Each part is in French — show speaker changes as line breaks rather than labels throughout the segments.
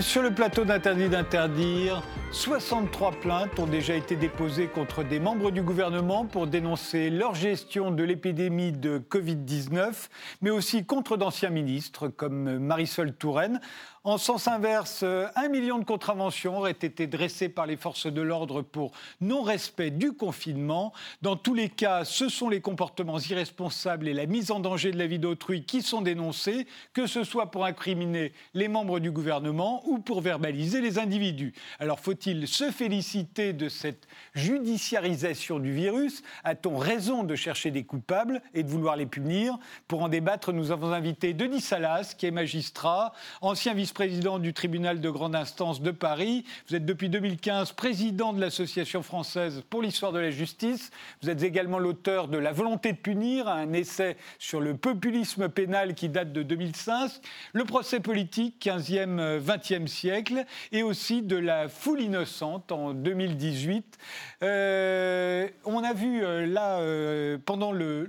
Sur le plateau d'Interdit d'interdire. 63 plaintes ont déjà été déposées contre des membres du gouvernement pour dénoncer leur gestion de l'épidémie de Covid-19, mais aussi contre d'anciens ministres comme Marisol Touraine. En sens inverse, un million de contraventions auraient été dressées par les forces de l'ordre pour non-respect du confinement. Dans tous les cas, ce sont les comportements irresponsables et la mise en danger de la vie d'autrui qui sont dénoncés, que ce soit pour incriminer les membres du gouvernement ou pour verbaliser les individus. Alors se féliciter de cette judiciarisation du virus? A-t-on raison de chercher des coupables et de vouloir les punir? Pour en débattre, nous avons invité Denis Salas, qui est magistrat, ancien vice président du tribunal de grande instance de Paris. Vous êtes depuis 2015 président de l'Association française pour l'histoire de la justice. Vous êtes également l'auteur de La volonté de punir, un essai sur le populisme pénal qui date de 2005, le procès politique 15e, 20e siècle, et aussi de La foule innocente en 2018. Euh, on a vu euh, là, euh, pendant, le,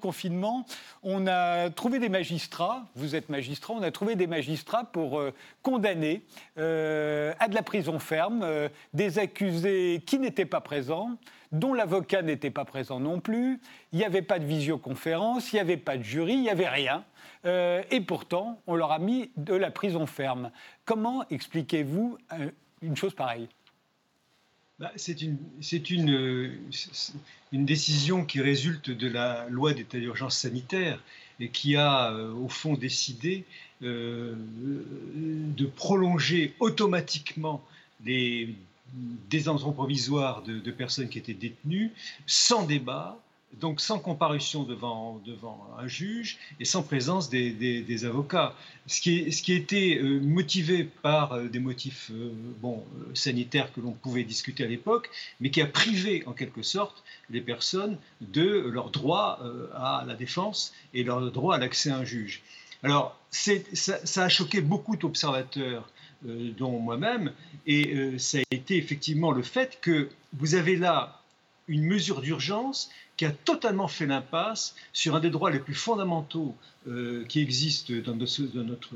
confinement, on a trouvé des magistrats, vous êtes magistrat, on a trouvé des magistrats pour condamner à de la prison ferme des accusés qui n'étaient pas présents dont l'avocat n'était pas présent non plus, il n'y avait pas de visioconférence, il n'y avait pas de jury, il n'y avait rien. et pourtant, on leur a mis de la prison ferme. Comment expliquez-vous une chose pareille?
Bah, C'est une, une, décision qui résulte de la loi d'état d'urgence sanitaire et qui a, au fond, décidé euh, de prolonger automatiquement les détentions provisoires de, personnes qui étaient détenues sans débat, donc sans comparution devant, devant un juge et sans présence des, des, avocats. Ce qui, ce qui était euh, motivé par euh, des motifs bon, sanitaires que l'on pouvait discuter à l'époque, mais qui a privé en quelque sorte les personnes de leur droit à la défense et leur droit à l'accès à un juge. Alors, ça, a choqué beaucoup d'observateurs, euh, dont moi-même, et euh, ça a été effectivement le fait que vous avez là une mesure d'urgence qui a totalement fait l'impasse sur un des droits les plus fondamentaux euh, qui existent dans, notre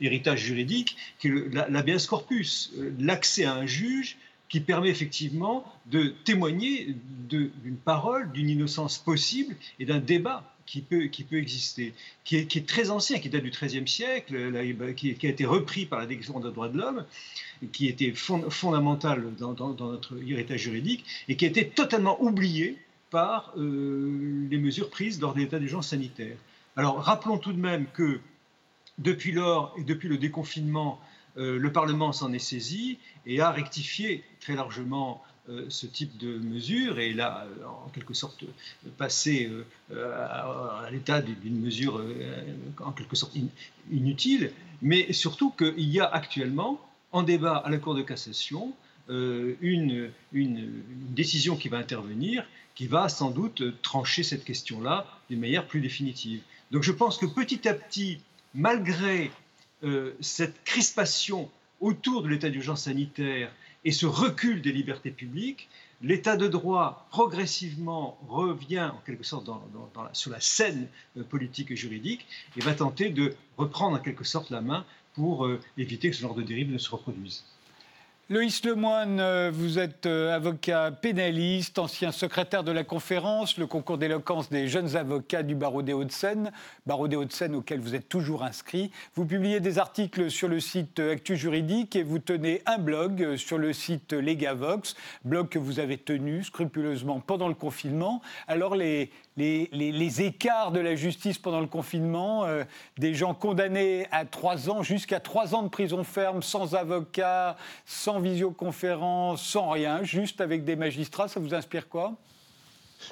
héritage juridique, qui est l'habeas corpus, l'accès à un juge qui permet effectivement de témoigner d'une parole, d'une innocence possible et d'un débat qui peut, qui peut exister, qui est, qui est, très ancien, qui date du XIIIe siècle, qui, qui, a été repris par la Déclaration des droits de l'homme, qui était fondamental dans, notre héritage juridique, et qui a été totalement oublié par euh, les mesures prises lors de l'état d'urgence sanitaire. Alors rappelons tout de même que depuis lors et depuis le déconfinement, euh, le Parlement s'en est saisi et a rectifié très largement euh, ce type de mesure et là, euh, en quelque sorte, passer euh, à, l'état d'une mesure en quelque sorte inutile, mais surtout qu'il y a actuellement en débat à la Cour de cassation une, décision qui va intervenir, qui va sans doute trancher cette question-là d'une manière plus définitive. Donc je pense que petit à petit, malgré cette crispation autour de l'état d'urgence sanitaire et ce recul des libertés publiques, l'état de droit progressivement revient en quelque sorte sur la scène euh, politique et juridique et va tenter de reprendre en quelque sorte la main pour euh, éviter que ce genre de dérive ne se reproduise.
Loïs Lemoine, euh, vous êtes euh, avocat pénaliste, ancien secrétaire de la conférence, le concours d'éloquence des jeunes avocats du barreau des Hauts-de-Seine, barreau des Hauts-de-Seine auquel vous êtes toujours inscrit. Vous publiez des articles sur le site Actu Juridique et vous tenez un blog sur le site Legavox, blog que vous avez tenu scrupuleusement pendant le confinement. Alors les, les, écarts de la justice pendant le confinement, euh, des gens condamnés à trois ans, jusqu'à trois ans de prison ferme, sans avocat, sans visioconférence, sans rien, juste avec des magistrats, ça vous inspire quoi?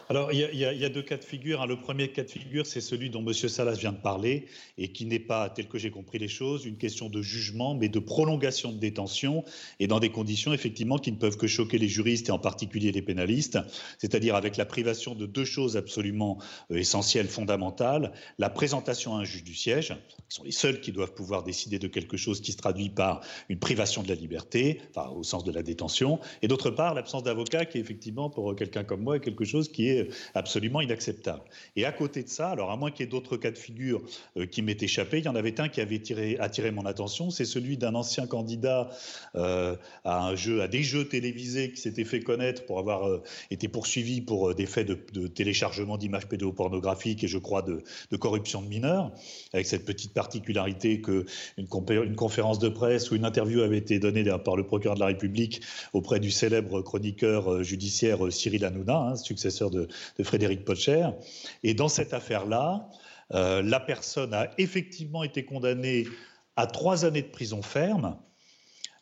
Alors, il y, a, deux cas de figure. Hein. Le premier cas de figure, c'est celui dont M. Salas vient de parler et qui n'est pas, tel que j'ai compris les choses, une question de jugement, mais de prolongation de détention et dans des conditions, effectivement, qui ne peuvent que choquer les juristes et en particulier les pénalistes, c'est-à-dire avec la privation de deux choses absolument euh, essentielles, fondamentales. La présentation à un juge du siège, qui sont les seuls qui doivent pouvoir décider de quelque chose qui se traduit par une privation de la liberté, au sens de la détention, et d'autre part, l'absence d'avocat qui, effectivement, pour quelqu'un comme moi, est quelque chose qui est absolument inacceptable. Et à côté de ça, alors à moins qu'il y ait d'autres cas de figure euh, qui m'aient échappé, il y en avait un qui avait attiré mon attention, c'est celui d'un ancien candidat euh, à, des jeux télévisés qui s'était fait connaître pour avoir euh, été poursuivi pour des faits de, téléchargement d'images pédopornographiques et je crois de, corruption de mineurs, avec cette petite particularité qu'une une conférence de presse ou une interview avait été donnée par le procureur de la République auprès du célèbre chroniqueur judiciaire Cyril Hanouna, hein, successeur de, Frédéric Potcher. Et dans cette affaire-là, euh, la personne a effectivement été condamnée à trois années de prison ferme.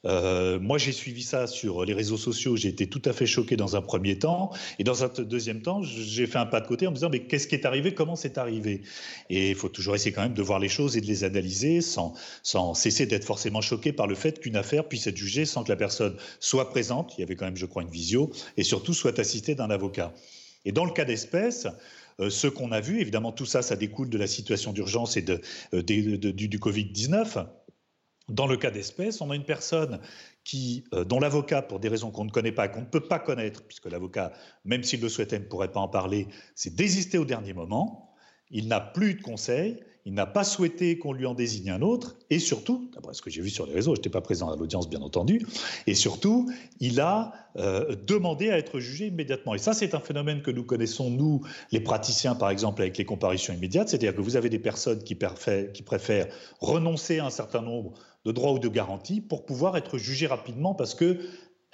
Euh, moi, j'ai suivi ça sur les réseaux sociaux. J'ai été tout à fait choqué dans un premier temps. Et dans un deuxième temps, j'ai fait un pas de côté en me disant Mais qu'est-ce qui est arrivé? Comment c'est arrivé? Et il faut toujours essayer quand même de voir les choses et de les analyser sans, sans cesser d'être forcément choqué par le fait qu'une affaire puisse être jugée sans que la personne soit présente. Il y avait quand même, je crois, une visio. Et surtout, soit assistée d'un avocat. Et dans le cas d'espèce, euh, ce qu'on a vu, évidemment, tout ça, ça découle de la situation d'urgence et euh, de, du, du Covid-19. Dans le cas d'espèce, on a une personne qui, euh, dont l'avocat, pour des raisons qu'on ne connaît pas, qu'on ne peut pas connaître, puisque l'avocat, même s'il le souhaitait, ne pourrait pas en parler, s'est désisté au dernier moment. Il n'a plus de conseil il n'a pas souhaité qu'on lui en désigne un autre, et surtout, d'après ce que j'ai vu sur les réseaux, je n'étais pas présent à l'audience bien entendu, et surtout, il a euh, demandé à être jugé immédiatement. Et ça, c'est un phénomène que nous connaissons, nous, les praticiens, par exemple, avec les comparutions immédiates, c'est-à-dire que vous avez des personnes qui, qui préfèrent renoncer à un certain nombre de droits ou de garanties pour pouvoir être jugées rapidement parce que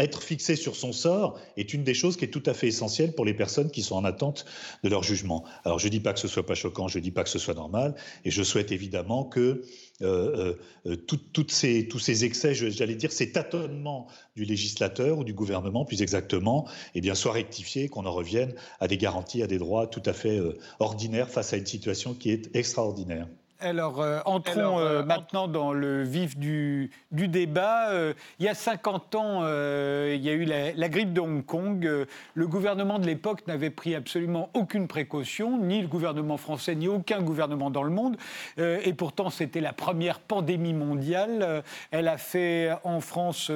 être fixé sur son sort est une des choses qui est tout à fait essentielle pour les personnes qui sont en attente de leur jugement. Alors je ne dis pas que ce soit pas choquant, je ne dis pas que ce soit normal, et je souhaite évidemment que euh, euh, toutes ces, tous ces excès, j'allais dire ces tâtonnements du législateur ou du gouvernement, plus exactement, eh soient rectifiés, qu'on en revienne à des garanties, à des droits tout à fait euh, ordinaires face à une situation qui est extraordinaire.
Alors, euh, entrons euh, euh, maintenant dans le vif du, débat. il y a 50 ans, il y a eu la, grippe de Hong Kong. le gouvernement de l'époque n'avait pris absolument aucune précaution, ni le gouvernement français, ni aucun gouvernement dans le monde. et pourtant, c'était la première pandémie mondiale. elle a fait en France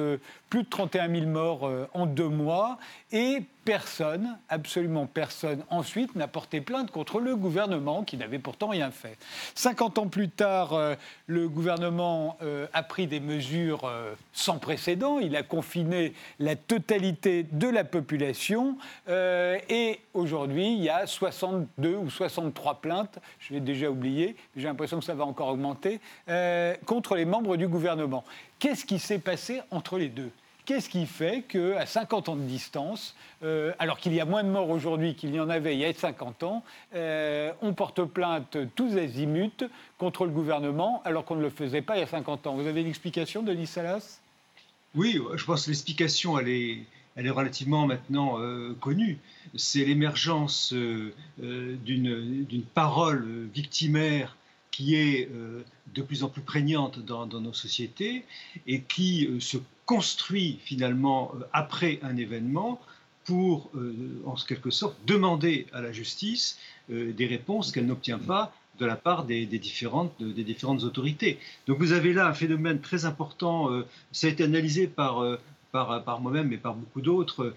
plus de 31 000 morts en deux mois. Et personne, absolument personne, ensuite n'a porté plainte contre le gouvernement qui n'avait pourtant rien fait. 50 ans plus tard, euh, le gouvernement euh, a pris des mesures euh, sans précédent. Il a confiné la totalité de la population. et aujourd'hui, il y a 62 ou 63 plaintes, je l'ai déjà oublié, j'ai l'impression que ça va encore augmenter, contre les membres du gouvernement. Qu'est-ce qui s'est passé entre les deux? Qu'est-ce qui fait qu'à 50 ans de distance, euh, alors qu'il y a moins de morts aujourd'hui qu'il y en avait il y a 50 ans, euh, on porte plainte tous azimuts contre le gouvernement alors qu'on ne le faisait pas il y a 50 ans Vous avez une explication, Denis Salas?
Oui, je pense que l'explication, elle est, elle est relativement maintenant euh, connue. C'est l'émergence d'une parole victimaire qui est de plus en plus prégnante dans, dans nos sociétés et qui se construit finalement euh, après un événement pour, euh, en quelque sorte, demander à la justice euh, des réponses qu'elle n'obtient pas de la part des, différentes, des différentes autorités. Donc vous avez là un phénomène très important, ça a été analysé par, par, par moi-même et par beaucoup d'autres,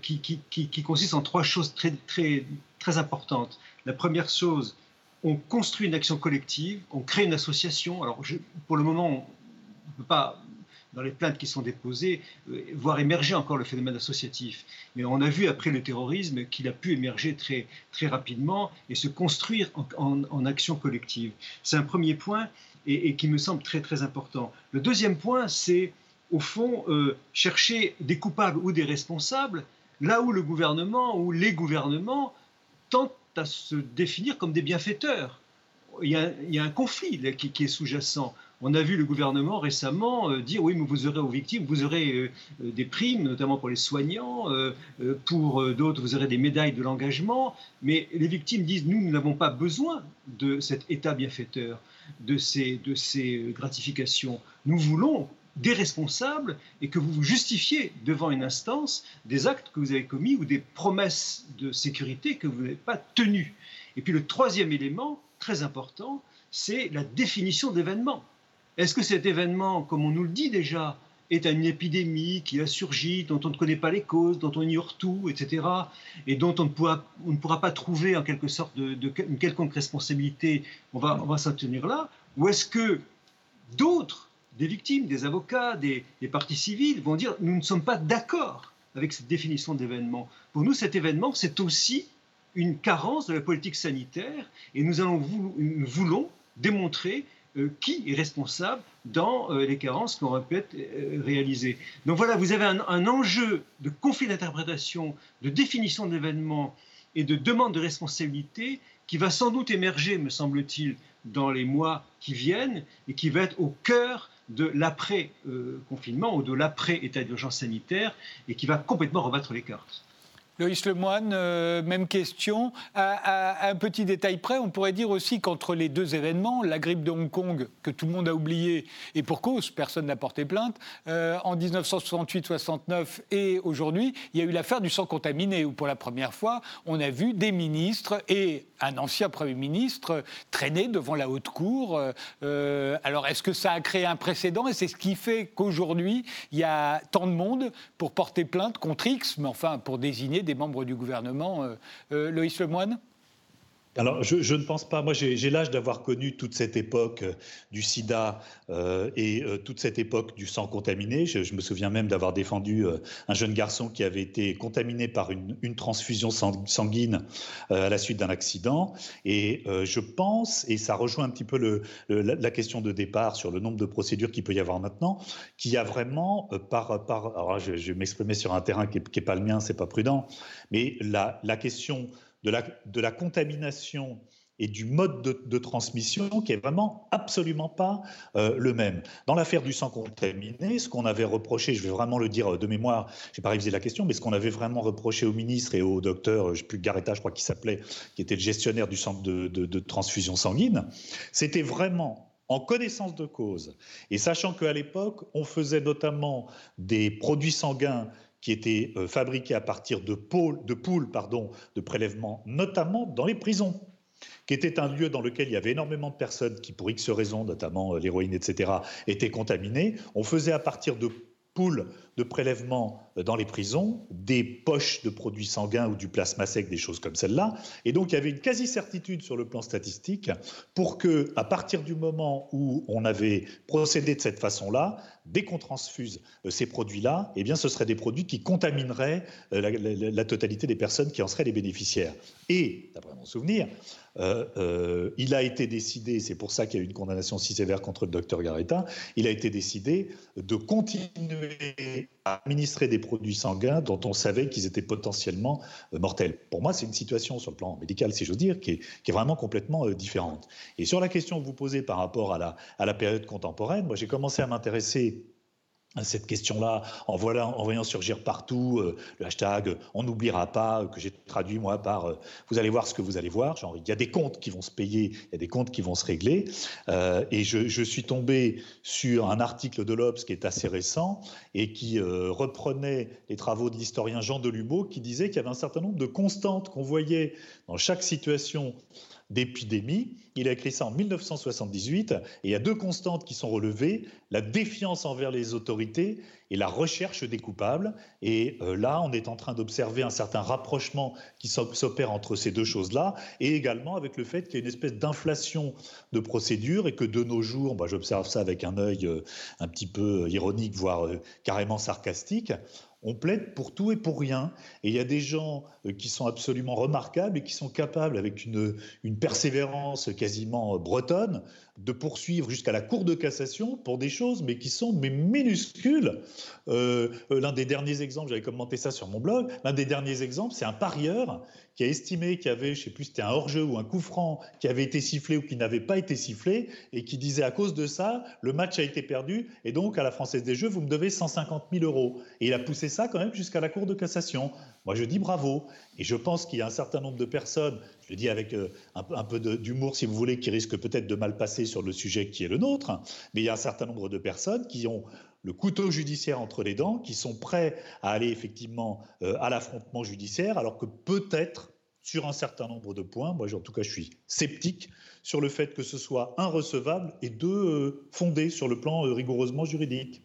qui, qui, qui, consiste en trois choses très, très, très importantes. La première chose, on construit une action collective, on crée une association. Alors pour le moment, on ne peut pas dans les plaintes qui sont déposées, euh, voir émerger encore le phénomène associatif. Mais on a vu après le terrorisme qu'il a pu émerger très, très rapidement et se construire en, action collective. C'est un premier point et, qui me semble très très important. Le deuxième point, c'est au fond euh, chercher des coupables ou des responsables là où le gouvernement ou les gouvernements tentent à se définir comme des bienfaiteurs. Il y a, un conflit qui est sous-jacent. On a vu le gouvernement récemment euh, dire oui, mais vous aurez aux victimes, vous aurez euh, euh, des primes, notamment pour les soignants, pour d'autres, vous aurez des médailles de l'engagement. Mais les victimes disent nous, nous n'avons pas besoin de cet État bienfaiteur, de ces, de ces gratifications. Nous voulons des responsables et que vous vous justifiez devant une instance des actes que vous avez commis ou des promesses de sécurité que vous n'avez pas tenues. Et puis le troisième élément, très important, c'est la définition d'événements. Est-ce que cet événement, comme on nous le dit déjà, est une épidémie qui a surgi, dont on ne connaît pas les causes, dont on ignore tout, etc., et dont on ne pourra, pas trouver en quelque sorte une quelconque responsabilité, on va, s'en tenir là Ou est-ce que d'autres, des victimes, des avocats, des, des partis civils, vont dire nous ne sommes pas d'accord avec cette définition d'événement? Pour nous, cet événement, c'est aussi une carence de la politique sanitaire, et nous, allons, nous voulons démontrer qui est responsable dans euh, les carences qui auraient pu être euh, réalisées. Donc voilà, vous avez un, enjeu de conflit d'interprétation, de définition de l'événement et de demande de responsabilité qui va sans doute émerger, me semble-t-il, dans les mois qui viennent et qui va être au cœur de l'après-confinement ou de l'après-état d'urgence sanitaire et qui va complètement rebattre les cartes.
Loïs Lemoine, euh, même question. À, un petit détail près, on pourrait dire aussi qu'entre les deux événements, la grippe de Hong Kong, que tout le monde a oublié, et pour cause, personne n'a porté plainte, euh, en 1968-69 et aujourd'hui, il y a eu l'affaire du sang contaminé, où pour la première fois, on a vu des ministres et un ancien Premier ministre traîner devant la haute cour. Euh, alors, est-ce que ça a créé un précédent Et c'est ce qui fait qu'aujourd'hui, il y a tant de monde pour porter plainte contre X, mais enfin, pour désigner des des membres du gouvernement. Euh, euh, Loïs Lemoine
alors, je, ne pense pas. Moi, j'ai l'âge d'avoir connu toute cette époque euh, du sida et toute cette époque du sang contaminé. Je, me souviens même d'avoir défendu un jeune garçon qui avait été contaminé par une, transfusion sanguine à la suite d'un accident. Et je pense, et ça rejoint un petit peu la, question de départ sur le nombre de procédures qu'il peut y avoir maintenant, qu'il y a vraiment par. par alors, je, vais m'exprimer sur un terrain qui n'est pas le mien, c'est pas prudent, mais la question de la, contamination et du mode de, transmission qui est vraiment absolument pas euh, le même. Dans l'affaire du sang contaminé, ce qu'on avait reproché, je vais vraiment le dire de mémoire, je n'ai pas révisé la question, mais ce qu'on avait vraiment reproché au ministre et au docteur, je sais plus, Garetta, je crois qu'il s'appelait, qui était le gestionnaire du centre de, de transfusion sanguine, c'était vraiment en connaissance de cause, et sachant qu'à l'époque, on faisait notamment des produits sanguins qui étaient euh, fabriqués à partir de, poules, de poules pardon, de prélèvement, notamment dans les prisons qui était un lieu dans lequel il y avait énormément de personnes qui, pour X raisons, notamment euh, l'héroïne, etc., étaient contaminées. On faisait à partir de poules de prélèvement euh, dans les prisons, des poches de produits sanguins ou du plasma sec, des choses comme celle-là. Et donc, il y avait une quasi-certitude sur le plan statistique pour que, à partir du moment où on avait procédé de cette façon-là, dès qu'on transfuse euh, ces produits-là, eh bien, ce seraient des produits qui contamineraient euh, la, totalité des personnes qui en seraient les bénéficiaires. Et, d'après mon souvenir, il a été décidé, c'est pour ça qu'il y a eu une condamnation si sévère contre le docteur Garetta, il a été décidé de continuer administrer des produits sanguins dont on savait qu'ils étaient potentiellement euh, mortels. Pour moi, c'est une situation sur le plan médical, si j'ose dire, qui est, vraiment complètement euh, différente. Et sur la question que vous posez par rapport à la, à la période contemporaine, moi j'ai commencé à m'intéresser cette question-là, en, voyant surgir partout euh, le hashtag on n'oubliera pas, que j'ai traduit moi par euh, vous allez voir ce que vous allez voir, il y a des comptes qui vont se payer, il y a des comptes qui vont se régler, euh, et je, je, suis tombé sur un article de l'Obs qui est assez récent et qui reprenait les travaux de l'historien Jean Delumeau qui disait qu'il y avait un certain nombre de constantes qu'on voyait dans chaque situation d'épidémie. Il a écrit ça en 1978 et il y a deux constantes qui sont relevées, la défiance envers les autorités et la recherche des coupables. Et euh, là, on est en train d'observer un certain rapprochement qui s'opère entre ces deux choses-là et également avec le fait qu'il y a une espèce d'inflation de procédures et que de nos jours, bah, j'observe ça avec un œil euh, un petit peu ironique, voire euh, carrément sarcastique, on plaide pour tout et pour rien. Et il y a des gens euh, qui sont absolument remarquables et qui sont capables, avec une, une persévérance quasiment bretonne, de poursuivre jusqu'à la Cour de cassation pour des choses, mais qui sont mais minuscules. Euh, euh, l'un des derniers exemples, j'avais commenté ça sur mon blog, l'un des derniers exemples, c'est un parieur qui a estimé qu'il y avait, je ne sais plus, c'était un hors-jeu ou un coup franc qui avait été sifflé ou qui n'avait pas été sifflé, et qui disait à cause de ça, le match a été perdu, et donc à la Française des Jeux, vous me devez 150 000 euros. Et il a poussé ça quand même jusqu'à la Cour de cassation. Moi, je dis bravo. Et je pense qu'il y a un certain nombre de personnes, je dis avec euh, un, peu d'humour si vous voulez, qui risquent peut-être de mal passer sur le sujet qui est le nôtre, mais il y a un certain nombre de personnes qui ont le couteau judiciaire entre les dents, qui sont prêts à aller effectivement euh, à l'affrontement judiciaire, alors que peut-être sur un certain nombre de points, moi en tout cas je suis sceptique sur le fait que ce soit un et deux euh, fondé sur le plan rigoureusement juridique.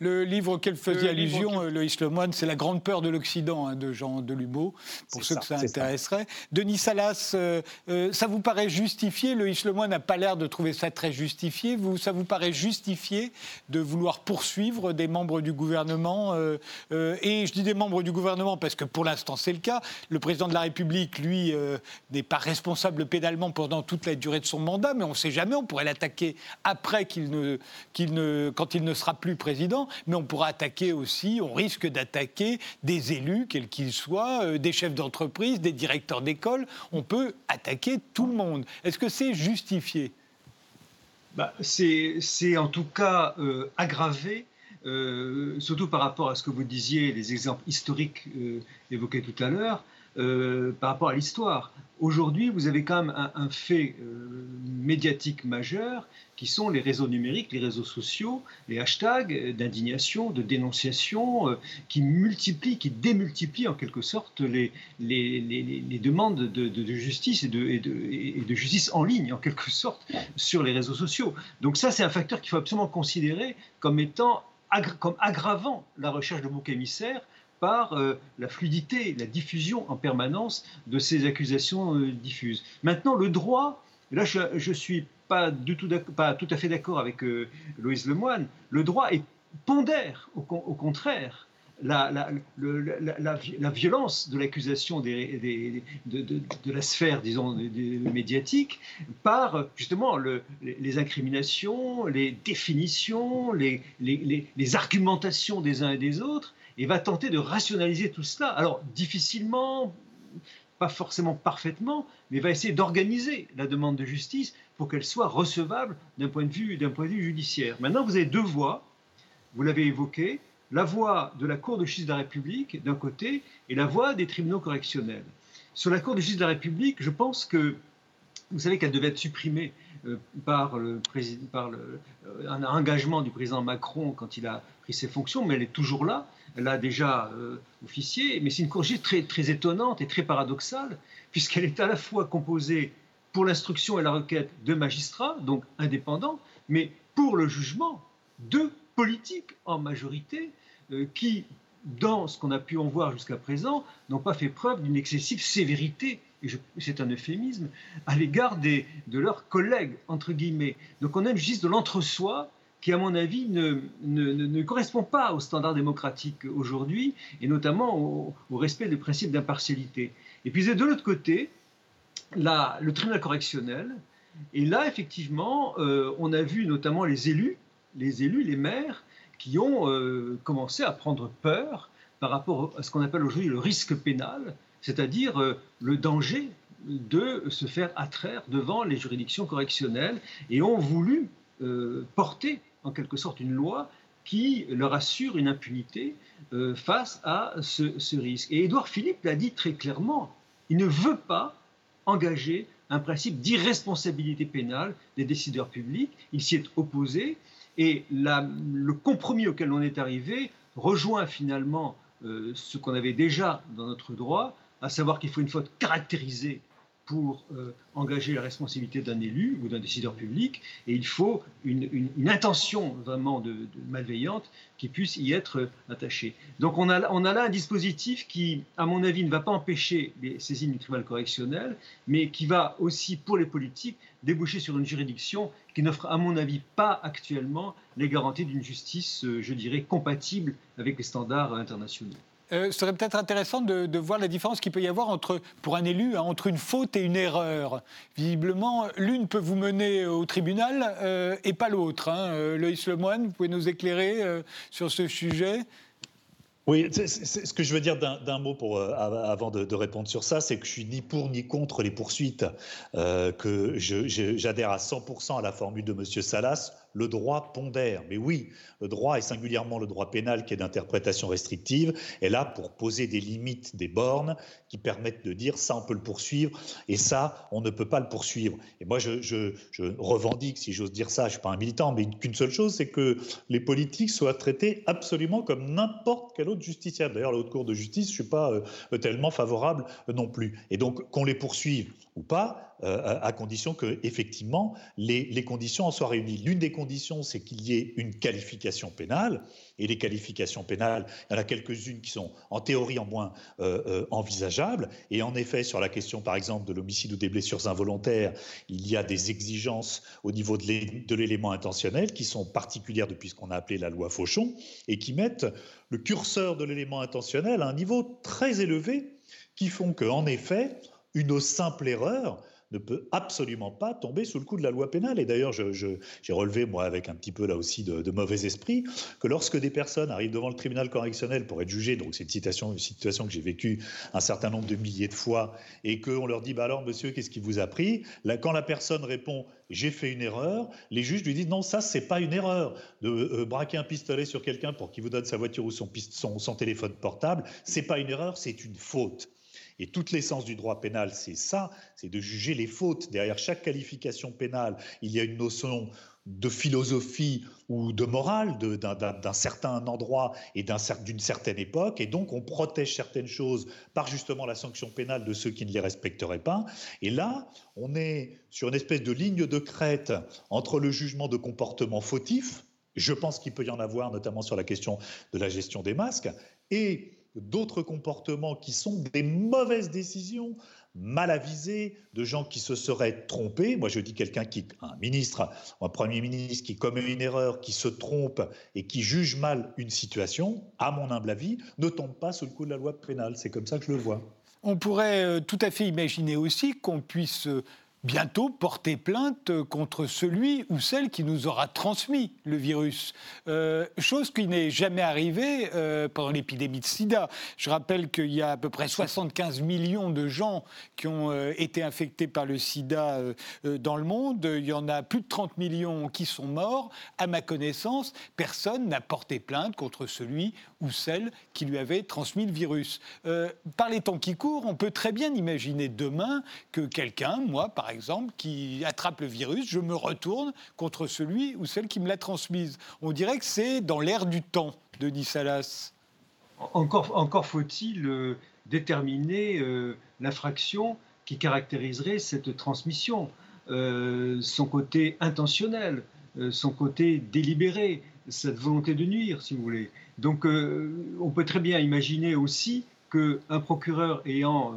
Le livre auquel faisait allusion euh, Loïs Lemoine, c'est La grande peur de l'Occident hein, de Jean Delumeau, pour ceux que ça intéresserait. Denis Salas, euh, euh, ça vous paraît justifié? Loïs Lemoine n'a pas l'air de trouver ça très justifié. Vous, ça vous paraît justifié de vouloir poursuivre des membres du gouvernement Et je dis des membres du gouvernement parce que pour l'instant c'est le cas. Le président de la République, lui, n'est pas responsable pénalement pendant toute la durée de son mandat, mais on ne sait jamais, on pourrait l'attaquer après qu'il ne, ne, quand il ne sera plus président mais on pourra attaquer aussi, on risque d'attaquer des élus, quels qu'ils soient, euh, des chefs d'entreprise, des directeurs d'école. On peut attaquer tout le monde. Est-ce que c'est justifié?
Bah, C'est en tout cas euh, aggravé. Euh, surtout par rapport à ce que vous disiez, les exemples historiques évoqués tout à l'heure, par rapport à l'histoire. Aujourd'hui, vous avez quand même un, fait médiatique majeur qui sont les réseaux numériques, les réseaux sociaux, les hashtags d'indignation, de dénonciation, euh, qui multiplient, qui démultiplient en quelque sorte les, demandes de, justice et de, justice en ligne, en quelque sorte, sur les réseaux sociaux. Donc ça, c'est un facteur qu'il faut absolument considérer comme étant comme aggravant la recherche de bouc émissaire par euh, la fluidité, la diffusion en permanence de ces accusations euh, diffuses. Maintenant, le droit, là je, je suis pas, du tout, pas tout à fait d'accord avec euh, Loïse Lemoine. Le droit est pondère, au, contraire. La, la, la, violence de l'accusation des, de, de, la sphère, disons, médiatique, par justement le, les incriminations, les définitions, les, les, les, argumentations des uns et des autres, et va tenter de rationaliser tout cela. Alors, difficilement, pas forcément parfaitement, mais va essayer d'organiser la demande de justice pour qu'elle soit recevable d'un point, de vue, point de vue judiciaire. Maintenant, vous avez deux voies, vous l'avez évoqué, la voie de la Cour de justice de la République d'un côté et la voie des tribunaux correctionnels. Sur la Cour de justice de la République, je pense que vous savez qu'elle devait être supprimée euh, par, euh, un engagement du président Macron quand il a pris ses fonctions, mais elle est toujours là. Elle a déjà euh, officié, mais c'est une Cour très, très étonnante et très paradoxale, puisqu'elle est à la fois composée pour l'instruction et la requête de magistrats, donc indépendants, mais pour le jugement de politiques en majorité qui, dans ce qu'on a pu en voir jusqu'à présent, n'ont pas fait preuve d'une excessive sévérité et c'est un euphémisme, à l'égard de leurs collègues, entre guillemets. Donc on a une justice de l'entre-soi qui, à mon avis, ne, ne, correspond pas aux standards démocratiques aujourd'hui, et notamment au, respect des principes d'impartialité. Et puis de l'autre côté, là, le tribunal correctionnel, et là, effectivement, euh, on a vu notamment les élus, les élus, les maires, qui ont euh, commencé à prendre peur par rapport à ce qu'on appelle aujourd'hui le risque pénal, c'est-à-dire euh, le danger de se faire attraire devant les juridictions correctionnelles et ont voulu porter en quelque sorte une loi qui leur assure une impunité euh, face à ce, risque. Et Édouard Philippe l'a dit très clairement, il ne veut pas engager un principe d'irresponsabilité pénale des décideurs publics, il s'y est opposé, et le compromis auquel on est arrivé rejoint finalement ce qu'on avait déjà dans notre droit, à savoir qu'il faut une faute caractérisée pour euh, engager la responsabilité d'un élu ou d'un décideur public, et il faut une, intention vraiment de, malveillante qui puisse y être attachée. Donc on a, là un dispositif qui, à mon avis, ne va pas empêcher les saisines du tribunal correctionnel, mais qui va aussi, pour les politiques, déboucher sur une juridiction qui n'offre, à mon avis, pas actuellement les garanties d'une justice, euh, je dirais, compatible avec les standards internationaux.
Euh, serait peut-être intéressant de, voir la différence qu'il peut y avoir entre, pour un élu hein, entre une faute et une erreur. Visiblement, l'une peut vous mener au tribunal euh, et pas l'autre. Hein. Euh, Loïs Lemoine, vous pouvez nous éclairer sur ce sujet?
Oui, ce que je veux dire d'un mot pour, avant de, répondre sur ça, c'est que je suis ni pour ni contre les poursuites, que j'adhère à 100% à la formule de M. Salas le droit pondère. Mais oui, le droit, et singulièrement le droit pénal qui est d'interprétation restrictive, est là pour poser des limites, des bornes qui permettent de dire ça, on peut le poursuivre, et ça, on ne peut pas le poursuivre. Et moi, je, revendique, si j'ose dire ça, je ne suis pas un militant, mais qu'une seule chose, c'est que les politiques soient traités absolument comme n'importe quel autre justiciable. D'ailleurs, la Haute Cour de justice, je ne suis pas euh, tellement favorable non plus. Et donc, qu'on les poursuive ou pas, euh, à condition que, effectivement, les, les conditions en soient réunies. L'une des conditions c'est qu'il y ait une qualification pénale. Et les qualifications pénales, il y en a quelques-unes qui sont en théorie en moins euh, euh, envisageables. Et en effet, sur la question, par exemple, de l'homicide ou des blessures involontaires, il y a des exigences au niveau de l'élément intentionnel qui sont particulières depuis ce qu'on a appelé la loi Fauchon et qui mettent le curseur de l'élément intentionnel à un niveau très élevé qui font qu'en effet, une simple erreur ne peut absolument pas tomber sous le coup de la loi pénale. Et d'ailleurs, j'ai relevé, moi, avec un petit peu là aussi de, mauvais esprit, que lorsque des personnes arrivent devant le tribunal correctionnel pour être jugées, donc c'est une, citation, une situation que j'ai vécue un certain nombre de milliers de fois, et qu'on leur dit, bah alors monsieur, qu'est-ce qui vous a pris? Là, Quand la personne répond, j'ai fait une erreur, les juges lui disent, non, ça, c'est pas une erreur. De euh, braquer un pistolet sur quelqu'un pour qu'il vous donne sa voiture ou son, son, son téléphone portable, c'est pas une erreur, c'est une faute. Et toute l'essence du droit pénal, c'est ça, c'est de juger les fautes. Derrière chaque qualification pénale, il y a une notion de philosophie ou de morale d'un certain endroit et d'une certaine époque, et donc on protège certaines choses par justement la sanction pénale de ceux qui ne les respecteraient pas. Et là, on est sur une espèce de ligne de crête entre le jugement de comportement fautif, je pense qu'il peut y en avoir notamment sur la question de la gestion des masques, et d'autres comportements qui sont des mauvaises décisions, mal avisées, de gens qui se seraient trompés. Moi, je dis quelqu'un qui, un ministre, un premier ministre qui commet une erreur, qui se trompe et qui juge mal une situation, à mon humble avis, ne tombe pas sous le coup de la loi pénale. C'est comme ça que je le vois.
On pourrait euh, tout à fait imaginer aussi qu'on puisse euh, bientôt porter plainte contre celui ou celle qui nous aura transmis le virus. Euh, chose qui n'est jamais arrivée euh, pendant l'épidémie de sida. Je rappelle qu'il y a à peu près 75 millions de gens qui ont euh, été infectés par le sida dans le monde. Il y en a plus de 30 millions qui sont morts. À ma connaissance, personne n'a porté plainte contre celui ou celle qui lui avait transmis le virus. par les temps qui courent, on peut très bien imaginer demain que quelqu'un, moi par exemple, exemple, qui attrape le virus, je me retourne contre celui ou celle qui me l'a transmise. On dirait que c'est dans l'air du temps, Denis Salas.
Encore, encore faut-il euh, déterminer euh, l'infraction qui caractériserait cette transmission, euh, son côté intentionnel, son côté délibéré, cette volonté de nuire, si vous voulez. Donc on peut très bien imaginer aussi qu'un procureur ayant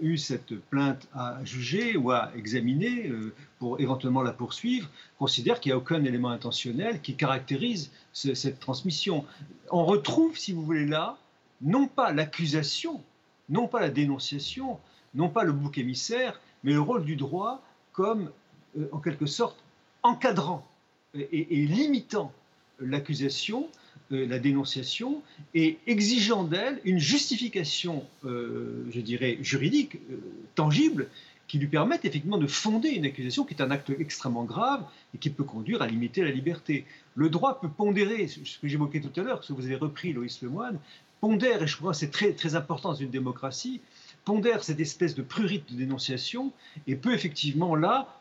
eu cette plainte à juger ou à examiner euh, pour éventuellement la poursuivre, considère qu'il n'y a aucun élément intentionnel qui caractérise cette transmission. On retrouve, si vous voulez, là, non pas l'accusation, non pas la dénonciation, non pas le bouc émissaire, mais le rôle du droit comme, euh, en quelque sorte, encadrant et limitant l'accusation la dénonciation et exigeant d'elle une justification, euh, je dirais, juridique, euh, tangible, qui lui permette effectivement de fonder une accusation qui est un acte extrêmement grave et qui peut conduire à limiter la liberté. Le droit peut pondérer, ce que j'évoquais tout à l'heure, ce que vous avez repris, Loïs Lemoine, pondère, et je crois que c'est très, très important dans une démocratie, pondère cette espèce de prurite de dénonciation et peut effectivement là,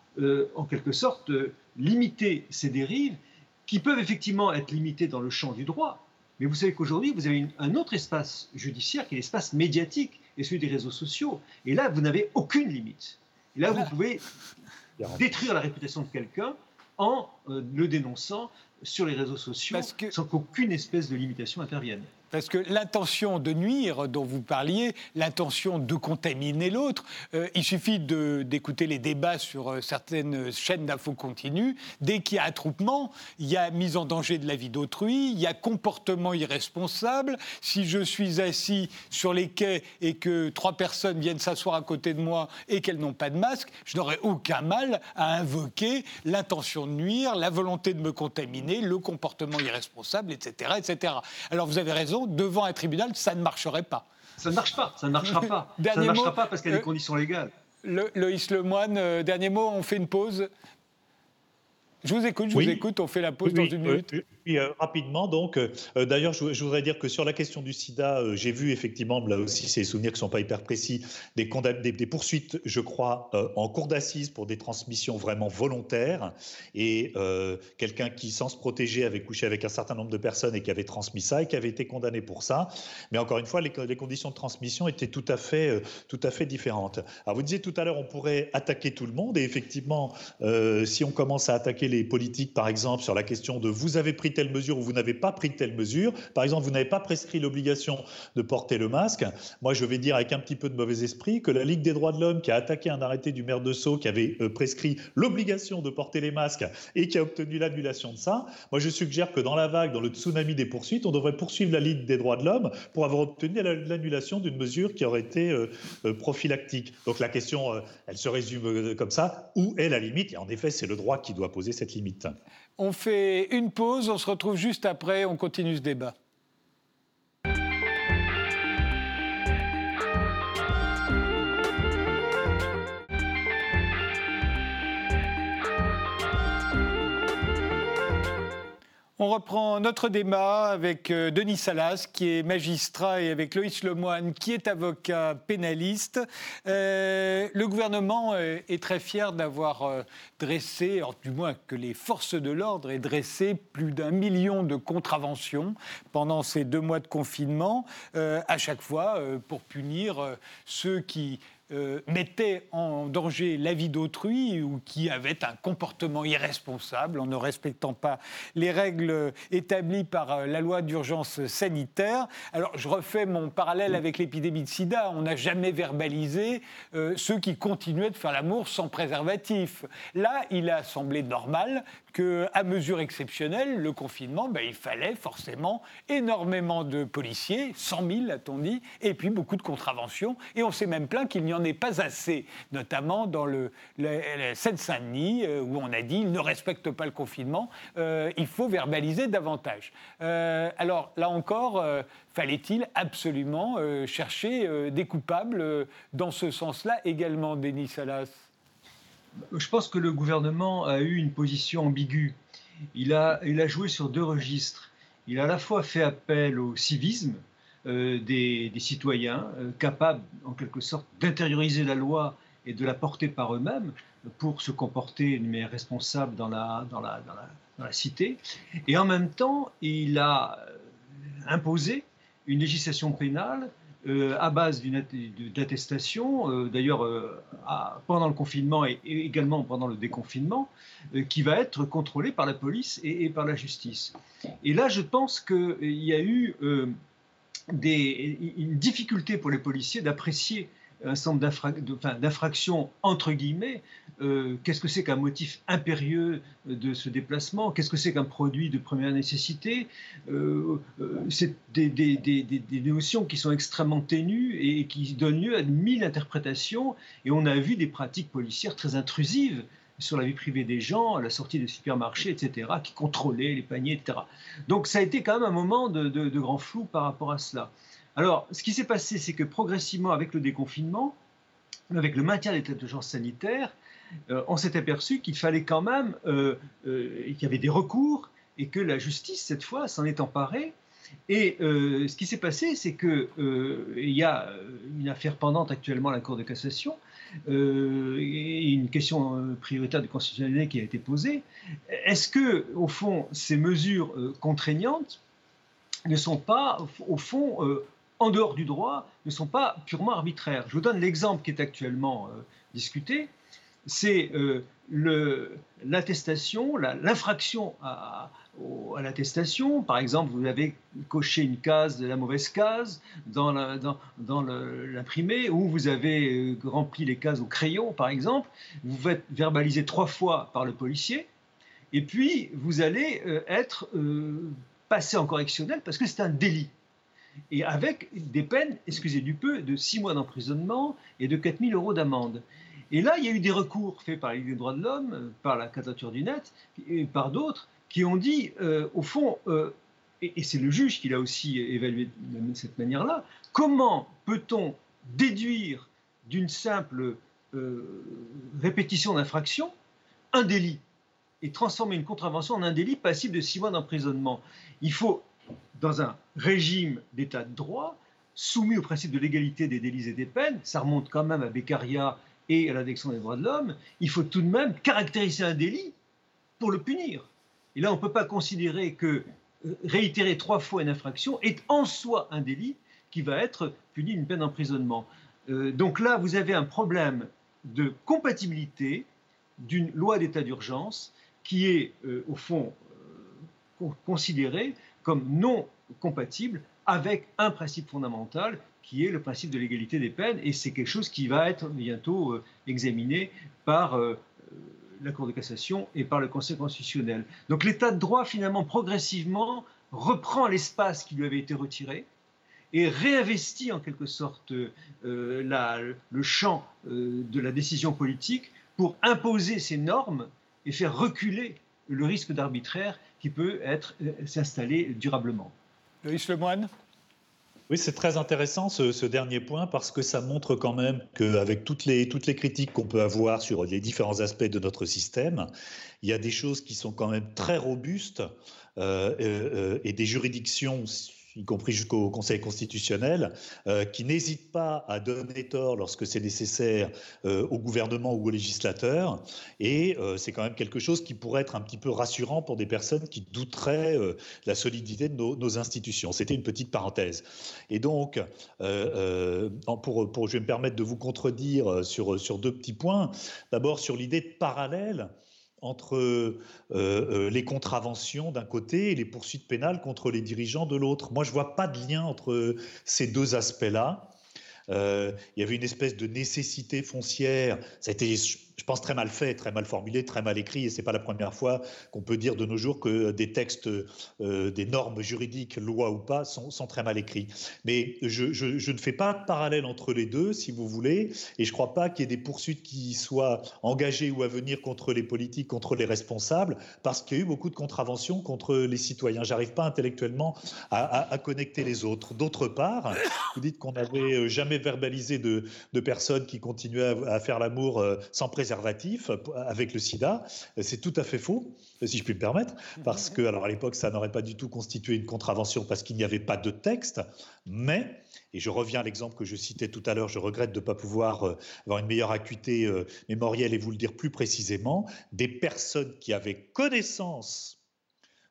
en quelque sorte, limiter ces dérives qui peuvent effectivement être limités dans le champ du droit, mais vous savez qu'aujourd'hui, vous avez un autre espace judiciaire qui est l'espace médiatique et celui des réseaux sociaux. Et là, vous n'avez aucune limite. Et là, vous pouvez détruire la réputation de quelqu'un en euh, le dénonçant sur les réseaux sociaux sans qu'aucune espèce de limitation intervienne.
Parce que l'intention de nuire dont vous parliez, l'intention de contaminer l'autre, euh, il suffit d'écouter les débats sur euh, certaines chaînes d'infos continues. Dès qu'il y a attroupement, il y a mise en danger de la vie d'autrui, il y a comportement irresponsable. Si je suis assis sur les quais et que trois personnes viennent s'asseoir à côté de moi et qu'elles n'ont pas de masque, je n'aurai aucun mal à invoquer l'intention de nuire, la volonté de me contaminer, le comportement irresponsable, etc. etc. Alors vous avez raison, devant un tribunal, ça ne marcherait pas.
Ça ne marche pas, ça ne marchera pas. ça ne marchera pas parce qu'il y a des euh, conditions légales.
Le, Loïs Lemoine, euh, dernier mot, on fait une pause. Je vous écoute, je vous écoute, on fait la pause dans une minute.
Oui, euh, rapidement, donc, euh, euh, d'ailleurs, je, voudrais dire que sur la question du sida, j'ai vu effectivement, là aussi, des souvenirs qui ne sont pas hyper précis, des, des, poursuites, je crois, en cour d'assises pour des transmissions vraiment volontaires. Et quelqu'un qui, sans se protéger, avait couché avec un certain nombre de personnes et qui avait transmis ça et qui avait été condamné pour ça. Mais encore une fois, les, les conditions de transmission étaient tout à, fait, tout à fait différentes. Alors, vous disiez tout à l'heure, on pourrait attaquer tout le monde. Et effectivement, si on commence à attaquer les politiques, par exemple, sur la question de vous avez pris telle mesure ou vous n'avez pas pris telle mesure. Par exemple, vous n'avez pas prescrit l'obligation de porter le masque. Moi, je vais dire avec un petit peu de mauvais esprit que la Ligue des droits de l'homme, qui a attaqué un arrêté du maire de Sceaux, qui avait euh, prescrit l'obligation de porter les masques et qui a obtenu l'annulation de ça, moi, je suggère que dans la vague, dans le tsunami des poursuites, on devrait poursuivre la Ligue des droits de l'homme pour avoir obtenu l'annulation d'une mesure qui aurait été euh, euh, prophylactique. Donc la question, elle se résume comme ça. Où est la limite? Et en effet, c'est le droit qui doit poser cette limite.
On fait une pause, on se retrouve juste après, on continue ce débat. On reprend notre débat avec euh, Denis Salas, qui est magistrat, et avec Loïs Lemoine, qui est avocat pénaliste. Euh, le gouvernement euh, est très fier d'avoir dressé, du moins que les forces de l'ordre aient dressé plus d'un million de contraventions pendant ces deux mois de confinement, à chaque fois pour punir ceux qui euh, mettait en danger la vie d'autrui ou qui avait un comportement irresponsable en ne respectant pas les règles établies par euh, la loi d'urgence sanitaire. Alors je refais mon parallèle avec l'épidémie de sida. On n'a jamais verbalisé euh, ceux qui continuaient de faire l'amour sans préservatif. Là, il a semblé normal qu'à mesure exceptionnelle, le confinement, ben, il fallait forcément énormément de policiers, 100 000 a-t-on dit, et puis beaucoup de contraventions. Et on s'est même plaint qu'il n'y en ait pas assez, notamment dans le, Seine-Saint-Denis, euh, où on a dit il ne respecte pas le confinement, euh, il faut verbaliser davantage. Euh, alors là encore, fallait-il absolument chercher des coupables dans ce sens-là également, Denis Salas?
Je pense que le gouvernement a eu une position ambiguë. Il a, joué sur deux registres. Il a à la fois fait appel au civisme euh, des, citoyens, euh, capables en quelque sorte d'intérioriser la loi et de la porter par eux-mêmes pour se comporter d'une manière responsable dans la, dans, la, dans la cité. Et en même temps, il a euh, imposé une législation pénale euh, à base d'attestation, euh, d'ailleurs euh, pendant le confinement et, également pendant le déconfinement, qui va être contrôlée par la police et, par la justice. Et là, je pense qu'il y a eu des, une difficulté pour les policiers d'apprécier un certain nombre d'infractions entre guillemets. Euh, qu'est-ce que c'est qu'un motif impérieux de ce déplacement? Qu'est-ce que c'est qu'un produit de première nécessité? Euh, euh, C'est des, notions qui sont extrêmement ténues et qui donnent lieu à mille interprétations. Et on a vu des pratiques policières très intrusives sur la vie privée des gens, à la sortie des supermarchés, etc., qui contrôlaient les paniers, etc. Donc ça a été quand même un moment de grand flou par rapport à cela. Alors, ce qui s'est passé, c'est que progressivement, avec le déconfinement, avec le maintien de l'état d'urgence sanitaire, euh, on s'est aperçu qu'il fallait quand même, euh, euh, qu'il y avait des recours et que la justice, cette fois, s'en est emparée. Et ce qui s'est passé, c'est qu'il y a une affaire pendante actuellement à la Cour de cassation, et une question prioritaire de constitutionnalité qui a été posée. Est-ce que, au fond, ces mesures contraignantes ne sont pas, au fond, en dehors du droit, ne sont pas purement arbitraires. Je vous donne l'exemple qui est actuellement euh, discuté, c'est euh, l'attestation, l'infraction à, l'attestation. Par exemple, vous avez coché une case de la mauvaise case dans l'imprimé, ou vous avez euh, rempli les cases au crayon, par exemple. Vous êtes verbalisé trois fois par le policier, et puis vous allez être passé en correctionnel parce que c'est un délit et avec des peines, excusez du peu, de 6 mois d'emprisonnement et de 4000 euros d'amende. Et là, il y a eu des recours faits par les droits de l'homme, par la quadrature du net, et par d'autres, qui ont dit, euh, au fond, euh, et, c'est le juge qui l'a aussi évalué de cette manière-là, comment peut-on déduire d'une simple euh, répétition d'infraction un délit et transformer une contravention en un délit passible de six mois d'emprisonnement? Il faut, dans un régime d'état de droit, soumis au principe de l'égalité des délits et des peines, ça remonte quand même à Beccaria et à l'addiction des droits de l'homme, il faut tout de même caractériser un délit pour le punir. Et là, on ne peut pas considérer que euh, réitérer trois fois une infraction est en soi un délit qui va être puni d'une peine d'emprisonnement. Euh, donc là, vous avez un problème de compatibilité d'une loi d'état d'urgence qui est, euh, au fond, considérée comme non compatible avec un principe fondamental qui est le principe de l'égalité des peines, et c'est quelque chose qui va être bientôt euh, examiné par euh, la Cour de cassation et par le Conseil constitutionnel. Donc l'état de droit, finalement, progressivement, reprend l'espace qui lui avait été retiré et réinvestit en quelque sorte euh, le champ de la décision politique pour imposer ses normes et faire reculer le risque d'arbitraire qui peut être s'installer durablement.
Loïs Lemoine
oui, c'est très intéressant ce, dernier point parce que ça montre quand même qu'avec toutes les, toutes les critiques qu'on peut avoir sur les différents aspects de notre système, il y a des choses qui sont quand même très robustes euh, euh, euh, et des juridictions y compris jusqu'au Conseil constitutionnel, euh, qui n'hésite pas à donner tort lorsque c'est nécessaire euh, au gouvernement ou au législateur. Et euh, c'est quand même quelque chose qui pourrait être un petit peu rassurant pour des personnes qui douteraient de la solidité de nos, institutions. C'était une petite parenthèse. Et donc, pour, pour, je vais me permettre de vous contredire sur, sur deux petits points. D'abord, sur l'idée de parallèle entre euh, euh, les contraventions d'un côté et les poursuites pénales contre les dirigeants de l'autre. Moi, je ne vois pas de lien entre ces deux aspects-là. Euh, il y avait une espèce de nécessité foncière. Ça a été, je pense, très mal fait, très mal formulé, très mal écrit. Et c'est pas la première fois qu'on peut dire de nos jours que des textes, euh, des normes juridiques, loi ou pas, sont, très mal écrits. Mais je, ne fais pas de parallèle entre les deux, si vous voulez. Et je ne crois pas qu'il y ait des poursuites qui soient engagées ou à venir contre les politiques, contre les responsables, parce qu'il y a eu beaucoup de contraventions contre les citoyens. J'arrive pas intellectuellement à, connecter les autres. D'autre part, vous dites qu'on n'avait jamais verbalisé de, personnes qui continuaient à, faire l'amour euh, sans présentation avec le sida. C'est tout à fait faux, si je puis me permettre, parce que, alors à l'époque, ça n'aurait pas du tout constitué une contravention parce qu'il n'y avait pas de texte, mais, et je reviens à l'exemple que je citais tout à l'heure, je regrette de ne pas pouvoir euh, avoir une meilleure acuité euh, mémorielle et vous le dire plus précisément, des personnes qui avaient connaissance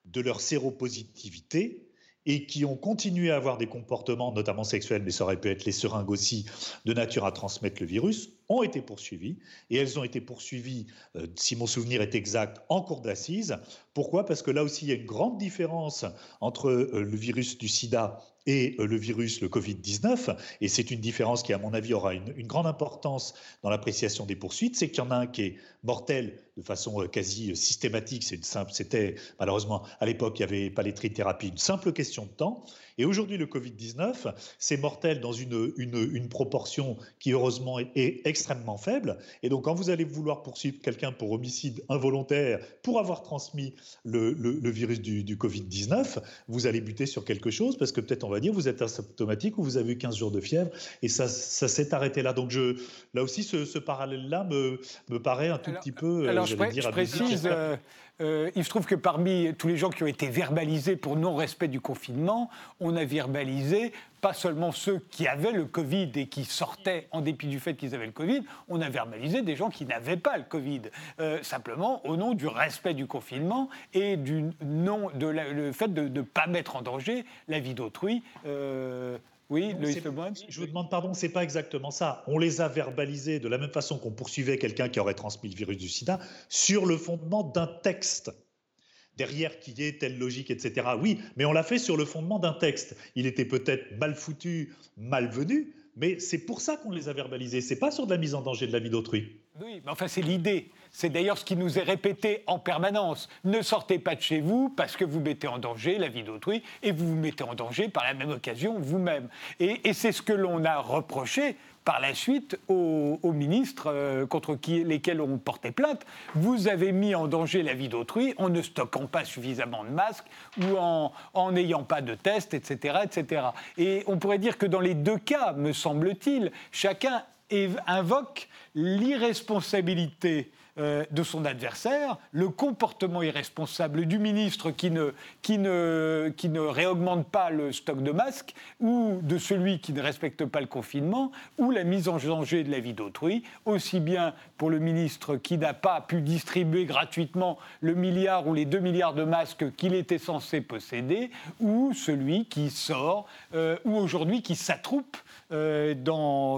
de leur séropositivité et qui ont continué à avoir des comportements, notamment sexuels, mais ça aurait pu être les seringues aussi, de nature à transmettre le virus, ont été poursuivies. Et elles ont été poursuivies, euh, si mon souvenir est exact, en cours d'assises. Pourquoi? Parce que là aussi, il y a une grande différence entre euh, le virus du sida et euh, le virus, le Covid-19. Et c'est une différence qui, à mon avis, aura une, grande importance dans l'appréciation des poursuites. C'est qu'il y en a un qui est mortel de façon quasi systématique. C'était malheureusement, à l'époque, il n'y avait pas les trithérapies, une simple question de temps. Et aujourd'hui, le Covid-19, c'est mortel dans une, une, une, proportion qui, heureusement, est, extrêmement faible. Et donc, quand vous allez vouloir poursuivre quelqu'un pour homicide involontaire, pour avoir transmis le, le, virus du, du Covid-19, vous allez buter sur quelque chose parce que peut-être, on va dire, vous êtes asymptomatique ou vous avez eu 15 jours de fièvre et ça, ça s'est arrêté là. Donc, je, là aussi, ce, ce parallèle-là me, me paraît un tout petit peu.
Euh, alors, je, dire, je précise, euh, il se trouve que parmi tous les gens qui ont été verbalisés pour non-respect du confinement, on a verbalisé pas seulement ceux qui avaient le Covid et qui sortaient en dépit du fait qu'ils avaient le Covid, on a verbalisé des gens qui n'avaient pas le Covid, euh, simplement au nom du respect du confinement et du non, de le fait de ne pas mettre en danger la vie d'autrui. Euh, oui,
Loïc Je vous demande pardon, c'est pas exactement ça. On les a verbalisés de la même façon qu'on poursuivait quelqu'un qui aurait transmis le virus du sida sur le fondement d'un texte. Derrière qui est telle logique, etc. Oui, mais on l'a fait sur le fondement d'un texte. Il était peut-être mal foutu, malvenu, mais c'est pour ça qu'on les a verbalisés. C'est pas sur de la mise en danger de la vie d'autrui.
Oui, mais enfin, c'est l'idée. C'est d'ailleurs ce qui nous est répété en permanence. Ne sortez pas de chez vous parce que vous mettez en danger la vie d'autrui et vous vous mettez en danger par la même occasion vous-même. Et, c'est ce que l'on a reproché par la suite aux, ministres euh, contre lesquels on portait plainte. Vous avez mis en danger la vie d'autrui en ne stockant pas suffisamment de masques ou en n'ayant pas de tests, etc., etc. Et on pourrait dire que dans les deux cas, me semble-t-il, chacun invoque l'irresponsabilité euh, de son adversaire, le comportement irresponsable du ministre qui ne, qui, ne, qui ne réaugmente pas le stock de masques, ou de celui qui ne respecte pas le confinement, ou la mise en danger de la vie d'autrui, aussi bien pour le ministre qui n'a pas pu distribuer gratuitement le milliard ou les deux milliards de masques qu'il était censé posséder, ou celui qui sort, euh, ou aujourd'hui qui s'attroupe euh,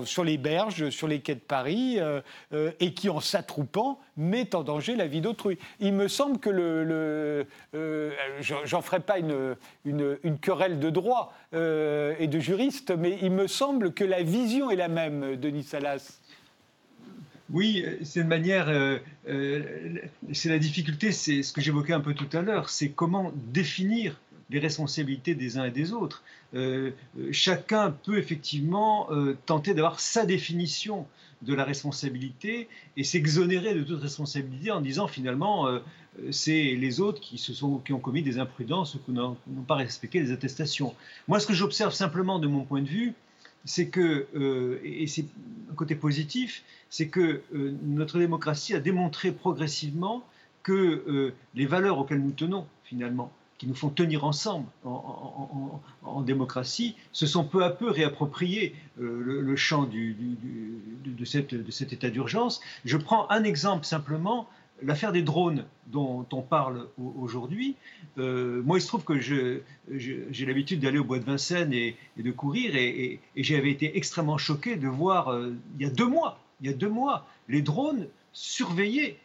sur les berges, sur les quais de Paris, et qui, en s'attroupant, met en danger la vie d'autrui. Il me semble que le. J'en ferai pas une, une, querelle de droit et de juriste, mais il me semble que la vision est la même, Denis Salas.
Oui, c'est une manière, c'est la difficulté, c'est ce que j'évoquais un peu tout à l'heure, c'est comment définir les responsabilités des uns et des autres. Euh, chacun peut effectivement euh, tenter d'avoir sa définition de la responsabilité et s'exonérer de toute responsabilité en disant finalement euh, c'est les autres qui, se sont, qui ont commis des imprudences ou qui n'ont pas respecté les attestations. Moi, ce que j'observe simplement de mon point de vue, c'est que, et c'est un côté positif, c'est que notre démocratie a démontré progressivement que les valeurs auxquelles nous tenons, finalement, qui nous font tenir ensemble en, démocratie, se sont peu à peu réappropriés euh, le, champ de, cette, cet état d'urgence. Je prends un exemple simplement, l'affaire des drones dont on parle aujourd'hui. Euh, moi, il se trouve que j'ai l'habitude d'aller au bois de Vincennes et, de courir, et, j'avais été extrêmement choqué de voir, euh, il y a deux mois, il y a deux mois, les drones surveiller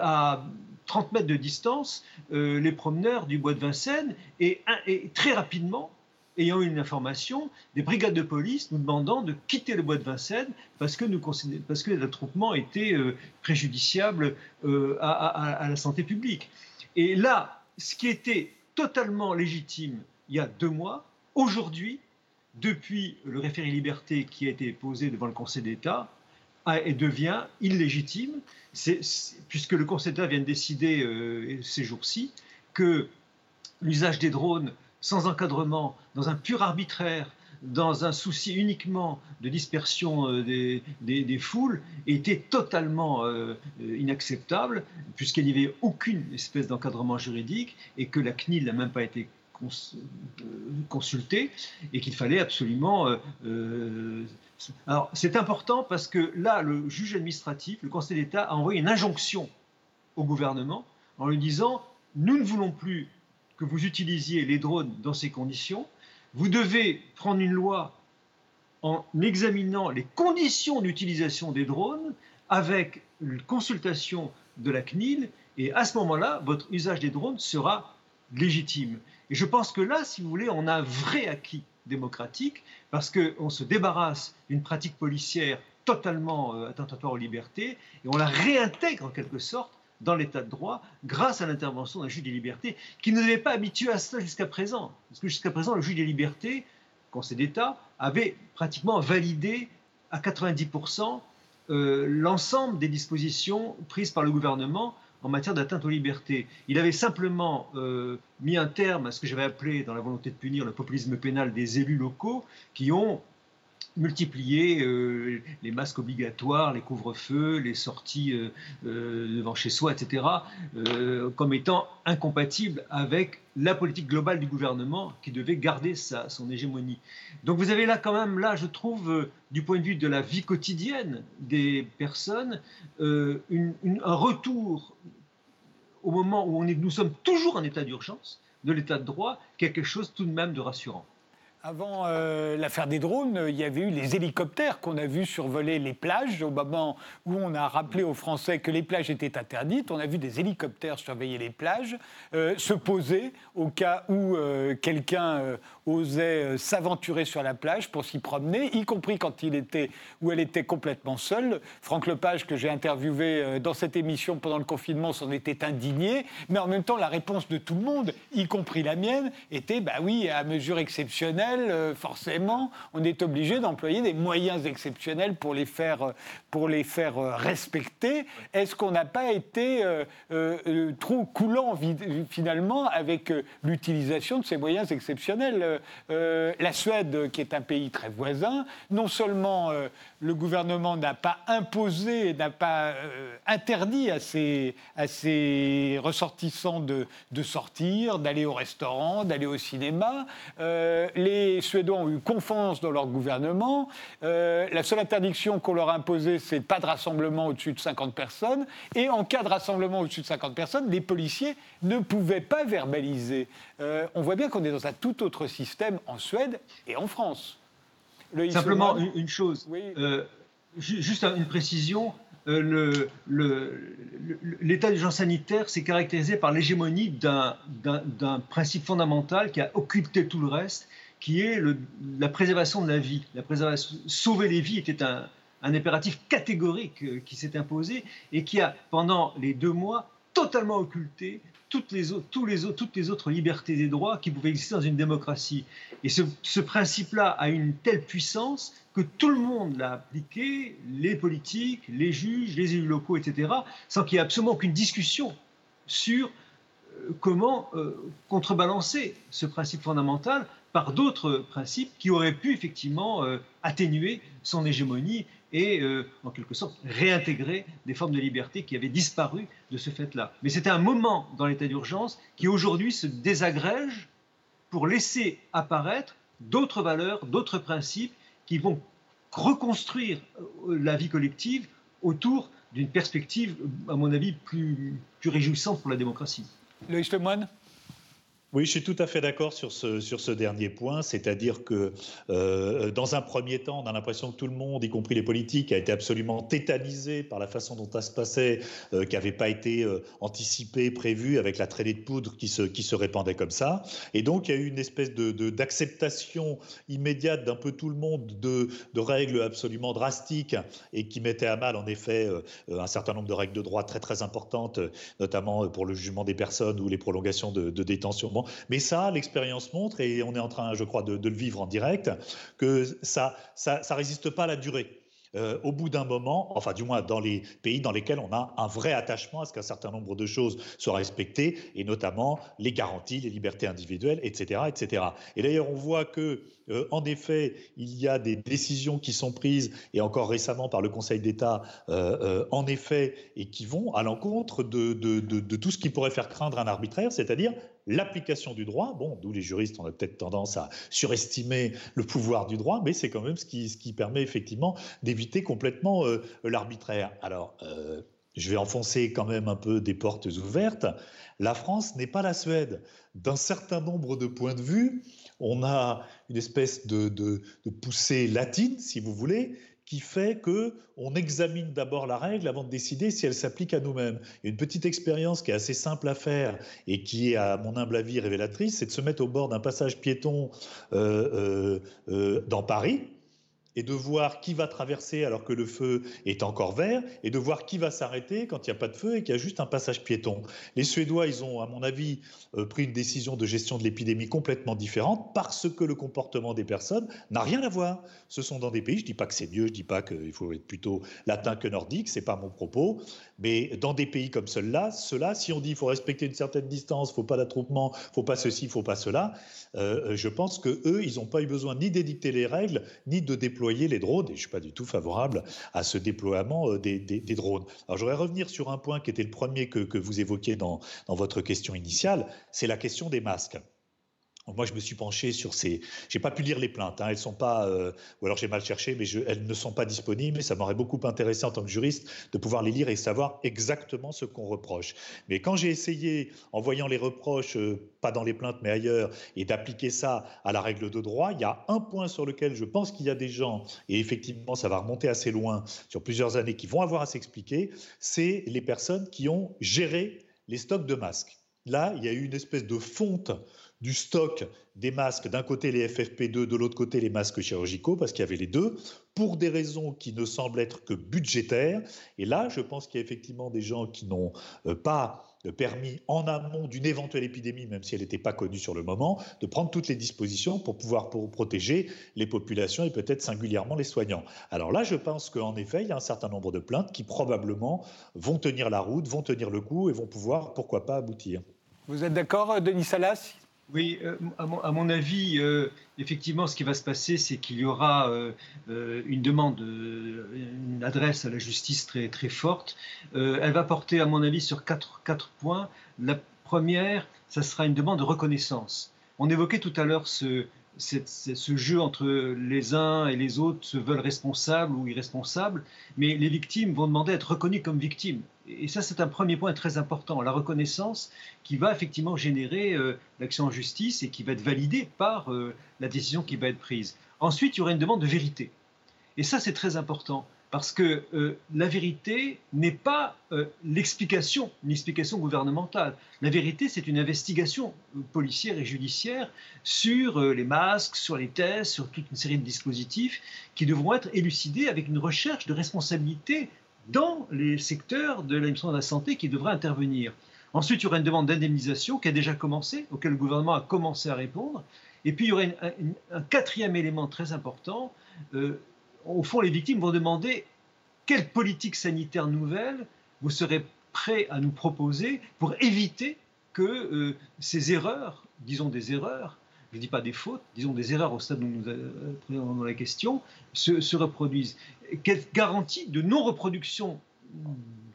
à 30 mètres de distance euh, les promeneurs du bois de Vincennes et, très rapidement, ayant eu une information, des brigades de police nous demandant de quitter le bois de Vincennes parce que, que l'attroupement était euh, préjudiciable euh, à, la santé publique. Et là, ce qui était totalement légitime il y a deux mois, aujourd'hui, depuis le référé liberté qui a été posé devant le Conseil d'État, et devient illégitime. Puisque le Conseil d'État vient de décider euh, ces jours-ci que l'usage des drones sans encadrement, dans un pur arbitraire, dans un souci uniquement de dispersion euh, des, foules, était totalement euh, inacceptable, puisqu'il n'y avait aucune espèce d'encadrement juridique et que la CNIL n'a même pas été consultée et qu'il fallait absolument alors, c'est important parce que là, le juge administratif, le Conseil d'État, a envoyé une injonction au gouvernement en lui disant Nous ne voulons plus que vous utilisiez les drones dans ces conditions. Vous devez prendre une loi en examinant les conditions d'utilisation des drones avec une consultation de la CNIL. Et à ce moment-là, votre usage des drones sera légitime. Et je pense que là, si vous voulez, on a un vrai acquis démocratique, parce qu'on se débarrasse d'une pratique policière totalement euh, attentatoire aux libertés, et on la réintègre en quelque sorte dans l'état de droit grâce à l'intervention d'un juge des libertés qui ne devait pas habitué à cela jusqu'à présent. Parce que jusqu'à présent, le juge des libertés, Conseil d'État, avait pratiquement validé à 90% euh, l'ensemble des dispositions prises par le gouvernement en matière d'atteinte aux libertés. Il avait simplement euh, mis un terme à ce que j'avais appelé, dans la volonté de punir le populisme pénal des élus locaux, qui ont multiplié euh, les masques obligatoires, les couvre-feux, les sorties euh, devant chez soi, etc., comme étant incompatibles avec la politique globale du gouvernement qui devait garder sa, son hégémonie. Donc vous avez là quand même, là, je trouve, du point de vue de la vie quotidienne des personnes, un retour au moment où on est, nous sommes toujours en état d'urgence, de l'état de droit, quelque chose tout de même de rassurant.
Avant euh, l'affaire des drones, il y avait eu les hélicoptères qu'on a vus survoler les plages. Au moment où on a rappelé aux Français que les plages étaient interdites, on a vu des hélicoptères surveiller les plages, euh, se poser au cas où euh, quelqu'un osait s'aventurer sur la plage pour s'y promener, y compris quand il était ou elle était complètement seule. Franck Lepage, que j'ai interviewé dans cette émission pendant le confinement, s'en était indigné. Mais en même temps, la réponse de tout le monde, y compris la mienne, était bah oui, à mesure exceptionnelle exceptionnelles, forcément, on est obligé d'employer des moyens exceptionnels pour les faire, pour les faire respecter. Est-ce qu'on n'a pas été trop coulant finalement avec l'utilisation de ces moyens exceptionnels La Suède, qui est un pays très voisin, non seulement le gouvernement n'a pas imposé, n'a pas interdit à ses, ressortissants de, de sortir, d'aller au restaurant, d'aller au cinéma. Euh, les Suédois ont eu confiance dans leur gouvernement. Euh, la seule interdiction qu'on leur a imposée, c'est pas de rassemblement au-dessus de 50 personnes. Et en cas de rassemblement au-dessus de 50 personnes, les policiers ne pouvaient pas verbaliser. Euh, on voit bien qu'on est dans un tout autre système en Suède et en France.
Simplement une, chose, juste une précision. Euh, l'état d'urgence sanitaire s'est caractérisé par l'hégémonie d'un principe fondamental qui a occulté tout le reste, qui est la préservation de la vie. La préservation, sauver les vies était un, impératif catégorique euh, qui s'est imposé et qui a, pendant les deux mois, totalement occulté toutes les, autres, libertés et droits qui pouvaient exister dans une démocratie. Et ce, ce principe-là a une telle puissance que tout le monde l'a appliqué, les politiques, les juges, les élus locaux, etc., sans qu'il y ait absolument aucune discussion sur euh, comment euh, contrebalancer ce principe fondamental par d'autres principes qui auraient pu effectivement euh, atténuer son hégémonie et, en quelque sorte, réintégrer des formes de liberté qui avaient disparu de ce fait-là. Mais c'était un moment dans l'état d'urgence qui aujourd'hui se désagrège pour laisser apparaître d'autres valeurs, d'autres principes qui vont reconstruire euh, la vie collective autour d'une perspective, à mon avis, plus, plus réjouissante pour la démocratie.
Loïc Lemoine
oui, je suis tout à fait d'accord sur ce, dernier point, c'est-à-dire que euh, dans un premier temps, on a l'impression que tout le monde, y compris les politiques, a été absolument tétanisé par la façon dont ça se passait, euh, qui n'avait pas été euh, anticipé, prévu, avec la traînée de poudre qui se, répandait comme ça. Et donc, il y a eu une espèce d'acceptation immédiate d'un peu tout le monde de, règles absolument drastiques et qui mettaient à mal, en effet, un certain nombre de règles de droit très, très importantes, notamment pour le jugement des personnes ou les prolongations de détention mais ça, l'expérience montre, et on est en train, je crois, de, le vivre en direct, que ça ça, ça résiste pas à la durée. Euh, au bout d'un moment, enfin du moins dans les pays dans lesquels on a un vrai attachement à ce qu'un certain nombre de choses soient respectées, et notamment les garanties, les libertés individuelles, etc. etc. Et d'ailleurs, on voit que, euh, en effet, il y a des décisions qui sont prises, et encore récemment par le Conseil d'État, euh, en effet, et qui vont à l'encontre de, tout ce qui pourrait faire craindre un arbitraire, c'est-à-dire l'application du droit. Bon, d'où les juristes ont peut-être tendance à surestimer le pouvoir du droit, mais c'est quand même ce qui, ce qui permet effectivement d'éviter complètement euh, l'arbitraire. Alors, euh, je vais enfoncer quand même un peu des portes ouvertes. La France n'est pas la Suède. D'un certain nombre de points de vue, on a une espèce de, de poussée latine, si vous voulez, qui fait que on examine d'abord la règle avant de décider si elle s'applique à nous-mêmes. Une petite expérience qui est assez simple à faire et qui est, à mon humble avis, révélatrice, c'est de se mettre au bord d'un passage piéton euh, euh, euh, dans Paris et de voir qui va traverser alors que le feu est encore vert, et de voir qui va s'arrêter quand il n'y a pas de feu et qu'il y a juste un passage piéton. Les Suédois, ils ont, à mon avis, euh, pris une décision de gestion de l'épidémie complètement différente parce que le comportement des personnes n'a rien à voir. Ce sont dans des pays, je ne dis pas que c'est mieux, je ne dis pas qu'il faut être plutôt latin que nordique, ce n'est pas mon propos, mais dans des pays comme ceux-là, ceux si on dit qu'il faut respecter une certaine distance, il ne faut pas d'attroupement, il ne faut pas ceci, il ne faut pas cela, euh, je pense qu'eux, ils n'ont pas eu besoin ni d'édicter les règles, ni de déployer les drones, et je ne suis pas du tout favorable à ce déploiement euh, des, drones. Alors, je voudrais revenir sur un point qui était le premier que, vous évoquiez dans votre question initiale, c'est la question des masques. Moi, je me suis penché sur ces. J'ai pas pu lire les plaintes. Hein. Elles sont pas, euh, ou alors j'ai mal cherché, mais elles ne sont pas disponibles. ça m'aurait beaucoup intéressé en tant que juriste de pouvoir les lire et savoir exactement ce qu'on reproche. Mais quand j'ai essayé, en voyant les reproches, euh, pas dans les plaintes mais ailleurs, et d'appliquer ça à la règle de droit, il y a un point sur lequel je pense qu'il y a des gens, et effectivement, ça va remonter assez loin sur plusieurs années, qui vont avoir à s'expliquer. C'est les personnes qui ont géré les stocks de masques. Là, il y a eu une espèce de fonte du stock des masques, d'un côté les FFP2, de l'autre côté les masques chirurgicaux, parce qu'il y avait les deux, pour des raisons qui ne semblent être que budgétaires. Et là, je pense qu'il y a effectivement des gens qui n'ont euh, pas permis en amont d'une éventuelle épidémie, même si elle n'était pas connue sur le moment, de prendre toutes les dispositions pour pouvoir pour protéger les populations et peut-être singulièrement les soignants. Alors là, je pense qu'en effet, il y a un certain nombre de plaintes qui probablement vont tenir la route, vont tenir le coup et vont pouvoir, pourquoi pas, aboutir.
Vous êtes d'accord, Denis Salas?
Oui, euh, à, mon, avis, euh, effectivement, ce qui va se passer, c'est qu'il y aura euh, une demande, une adresse à la justice très, très forte. elle va porter, à mon avis, sur quatre, quatre points. La première, ça sera une demande de reconnaissance. On évoquait tout à l'heure ce, ce jeu entre les uns et les autres se veulent responsables ou irresponsables, mais les victimes vont demander à être reconnues comme victimes. Et ça, c'est un premier point très important, la reconnaissance qui va effectivement générer euh, l'action en justice et qui va être validée par euh, la décision qui va être prise. Ensuite, il y aura une demande de vérité. Et ça, c'est très important parce que euh, la vérité n'est pas l'explication, une explication gouvernementale. La vérité, c'est une investigation policière et judiciaire sur les masques, sur les tests, sur toute une série de dispositifs qui devront être élucidés avec une recherche de responsabilité dans les secteurs de l'administration de la santé qui devraient intervenir. Ensuite, il y aura une demande d'indemnisation qui a déjà commencé, auquel le gouvernement a commencé à répondre. Et puis, il y aura un, quatrième élément très important, au fond, les victimes vont demander quelle politique sanitaire nouvelle vous serez prêt à nous proposer pour éviter que euh, ces erreurs, disons des erreurs, je ne dis pas des fautes, disons des erreurs au stade où nous prenons la question, se, reproduisent. Quelle garantie de non-reproduction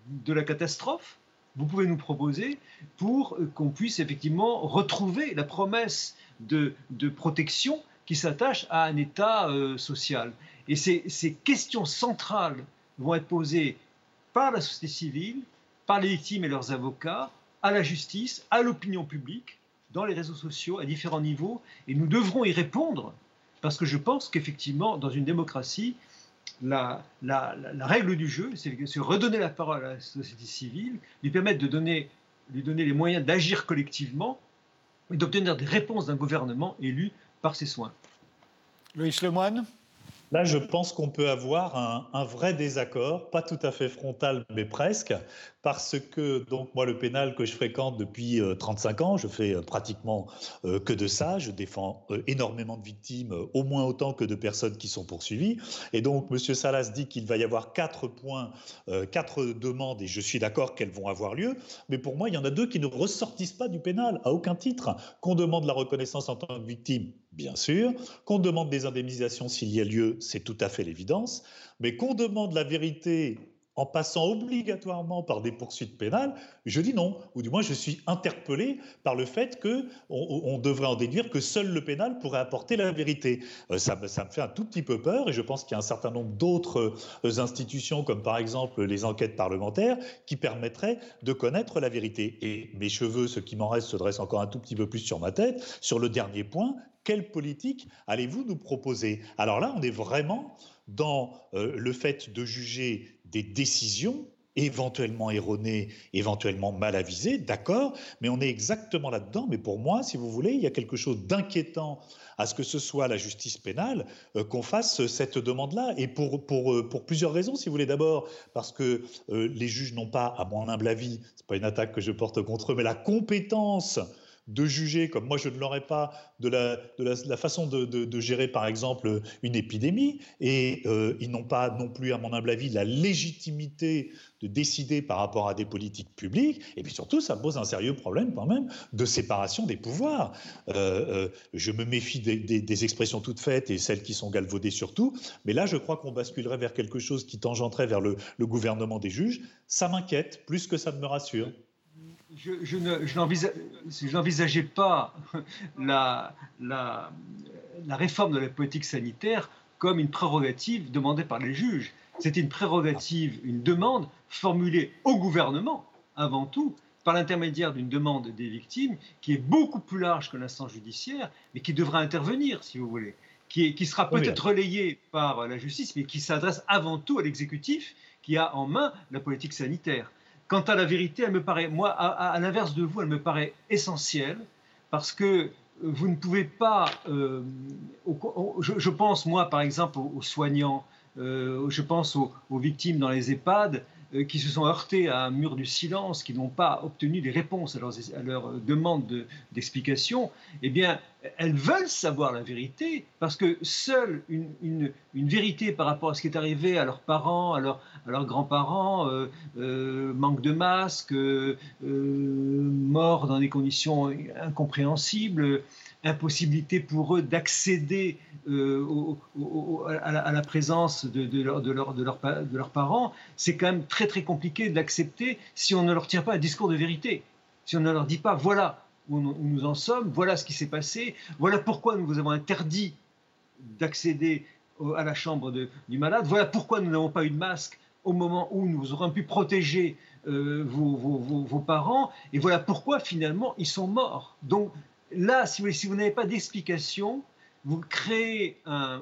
de la catastrophe vous pouvez nous proposer pour qu'on puisse effectivement retrouver la promesse de, protection qui s'attache à un État euh, social? Et ces, questions centrales vont être posées par la société civile, par les victimes et leurs avocats, à la justice, à l'opinion publique, dans les réseaux sociaux, à différents niveaux, et nous devrons y répondre, parce que je pense qu'effectivement, dans une démocratie, la, règle du jeu, c'est de redonner la parole à la société civile, lui permettre de donner, lui donner les moyens d'agir collectivement et d'obtenir des réponses d'un gouvernement élu par ses soins.
Loïs Lemoine
Là, je pense qu'on peut avoir un, un, vrai désaccord, pas tout à fait frontal, mais presque, parce que donc moi le pénal que je fréquente depuis 35 euh, ans, je fais euh, pratiquement euh, que de ça, je défends énormément de victimes, au moins autant que de personnes qui sont poursuivies. Et donc Monsieur Salas dit qu'il va y avoir quatre points, quatre demandes, et je suis d'accord qu'elles vont avoir lieu. Mais pour moi, il y en a deux qui ne ressortissent pas du pénal à aucun titre. Qu'on demande la reconnaissance en tant que victime, bien sûr. Qu'on demande des indemnisations s'il y a lieu, c'est tout à fait l'évidence. Mais qu'on demande la vérité en passant obligatoirement par des poursuites pénales, je dis non, ou du moins je suis interpellé par le fait que on, devrait en déduire que seul le pénal pourrait apporter la vérité. Euh, ça, me fait un tout petit peu peur, et je pense qu'il y a un certain nombre d'autres euh, institutions, comme par exemple les enquêtes parlementaires, qui permettraient de connaître la vérité. Et mes cheveux, ce qui m'en reste, se dressent encore un tout petit peu plus sur ma tête. Sur le dernier point, quelle politique allez-vous nous proposer? Alors là, on est vraiment dans euh, le fait de juger des décisions éventuellement erronées, éventuellement mal avisées, d'accord, mais on est exactement là-dedans. Mais pour moi, si vous voulez, il y a quelque chose d'inquiétant à ce que ce soit la justice pénale euh, qu'on fasse cette demande-là. Et euh, pour plusieurs raisons, si vous voulez. D'abord, parce que euh, les juges n'ont pas, à mon humble avis, c'est pas une attaque que je porte contre eux, mais la compétence de juger, comme moi je ne l'aurais pas, de la, de la, façon de, de, gérer par exemple une épidémie, et euh, ils n'ont pas non plus, à mon humble avis, la légitimité de décider par rapport à des politiques publiques, et puis surtout ça pose un sérieux problème quand même de séparation des pouvoirs. Euh, euh, je me méfie des, des, expressions toutes faites et celles qui sont galvaudées surtout, mais là je crois qu'on basculerait vers quelque chose qui tangenterait vers le, le gouvernement des juges. Ça m'inquiète plus que ça ne me rassure
je, je n'envisageais pas la, la, la, réforme de la politique sanitaire comme une prérogative demandée par les juges. C'était une prérogative, une demande formulée au gouvernement, avant tout, par l'intermédiaire d'une demande des victimes qui est beaucoup plus large que l'instance judiciaire, mais qui devra intervenir, si vous voulez, qui, qui sera peut-être relayée par la justice, mais qui s'adresse avant tout à l'exécutif qui a en main la politique sanitaire. Quant à la vérité, elle me paraît, moi, à, l'inverse de vous, elle me paraît essentielle parce que vous ne pouvez pas. Euh, je, pense, moi, par exemple, aux, soignants, euh, je pense aux, victimes dans les EHPAD qui se sont heurtés à un mur du silence, qui n'ont pas obtenu des réponses à leurs, leurs demandes d'explication, eh bien, elles veulent savoir la vérité parce que seule une, vérité par rapport à ce qui est arrivé à leurs parents, à, leur, à leurs grands-parents, euh, euh, manque de masques, euh, morts dans des conditions incompréhensibles, impossibilité pour eux d'accéder à, la présence de, de, leur, de, leur, de, de leurs parents, c'est quand même très très compliqué d'accepter si on ne leur tient pas un discours de vérité, si on ne leur dit pas voilà où nous en sommes, voilà ce qui s'est passé, voilà pourquoi nous vous avons interdit d'accéder à la chambre du malade, voilà pourquoi nous n'avons pas eu de masque au moment où nous aurions pu protéger euh, vos, parents, et voilà pourquoi finalement ils sont morts. Donc là, si vous, n'avez pas d'explication, vous créez un,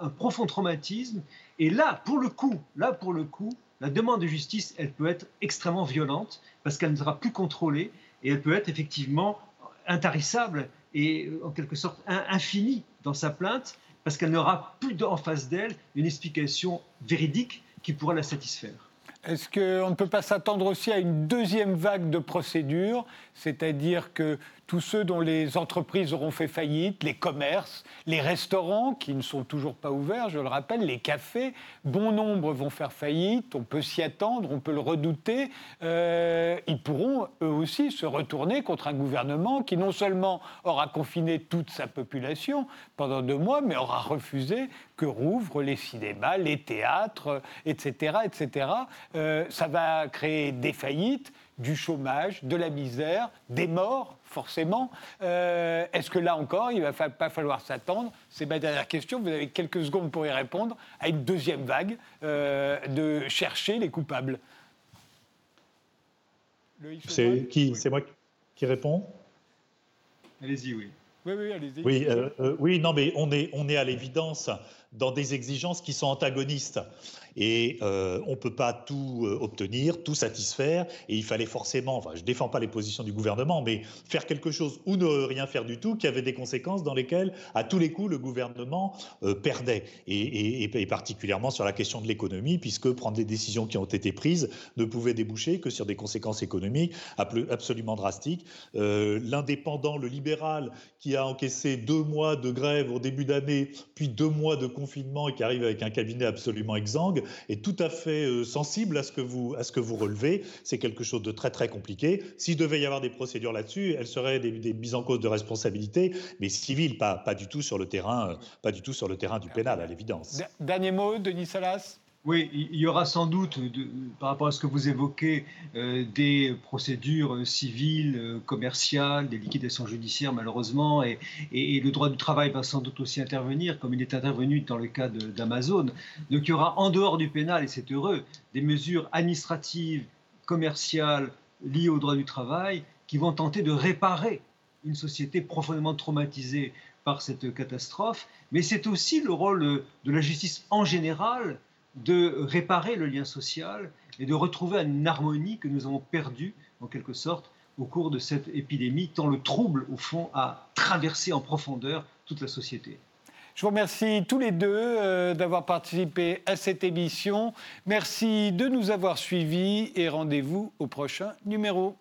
un, profond traumatisme, et là, pour le coup, là pour le coup, la demande de justice, elle peut être extrêmement violente parce qu'elle ne sera plus contrôlée et elle peut être effectivement intarissable et euh, en quelque sorte infinie dans sa plainte parce qu'elle n'aura plus en face d'elle une explication véridique qui pourra la satisfaire.
Est-ce qu'on ne peut pas s'attendre aussi à une deuxième vague de procédures, c'est-à-dire que tous ceux dont les entreprises auront fait faillite, les commerces, les restaurants qui ne sont toujours pas ouverts, je le rappelle, les cafés, bon nombre vont faire faillite, on peut s'y attendre, on peut le redouter, euh, ils pourront eux aussi se retourner contre un gouvernement qui non seulement aura confiné toute sa population pendant deux mois, mais aura refusé que rouvrent les cinémas, les théâtres, etc. etc. Euh, ça va créer des faillites, du chômage, de la misère, des morts, forcément. Euh, est-ce que là encore, il ne va pas falloir s'attendre C'est ma dernière question, vous avez quelques secondes pour y répondre, à une deuxième vague euh, de chercher les coupables.
C'est qui C'est moi qui réponds
Allez-y, oui.
Oui, oui, allez-y.
Oui, euh, oui, non, mais on est, on est à l'évidence dans des exigences qui sont antagonistes. Et euh, on ne peut pas tout euh, obtenir, tout satisfaire. Et il fallait forcément, je ne défends pas les positions du gouvernement, mais faire quelque chose ou ne rien faire du tout qui avait des conséquences dans lesquelles, à tous les coups, le gouvernement euh, perdait. Et, et, particulièrement sur la question de l'économie, puisque prendre des décisions qui ont été prises ne pouvait déboucher que sur des conséquences économiques absolument drastiques. L'indépendant, le libéral, qui a encaissé deux mois de grève au début d'année, puis deux mois de confinement et qui arrive avec un cabinet absolument exsangue, est tout à fait euh, sensible à ce que vous, à ce que vous relevez. C'est quelque chose de très très compliqué. S'il devait y avoir des procédures là-dessus, elles seraient des, mises en cause de responsabilité, mais civiles, pas, pas du tout sur le terrain, pas du tout sur le terrain du pénal, à l'évidence.
Dernier mot, Denis Salas.
Oui, il y aura sans doute, par rapport à ce que vous évoquez, euh, des procédures civiles, euh, commerciales, des liquidations judiciaires malheureusement, et, le droit du travail va sans doute aussi intervenir, comme il est intervenu dans le cas d'Amazon. Donc il y aura en dehors du pénal, et c'est heureux, des mesures administratives, commerciales liées au droit du travail qui vont tenter de réparer une société profondément traumatisée par cette catastrophe. Mais c'est aussi le rôle de la justice en général de réparer le lien social et de retrouver une harmonie que nous avons perdue, en quelque sorte, au cours de cette épidémie, tant le trouble, au fond, a traversé en profondeur toute la société.
Je vous remercie tous les deux euh, d'avoir participé à cette émission. Merci de nous avoir suivis et rendez-vous au prochain numéro.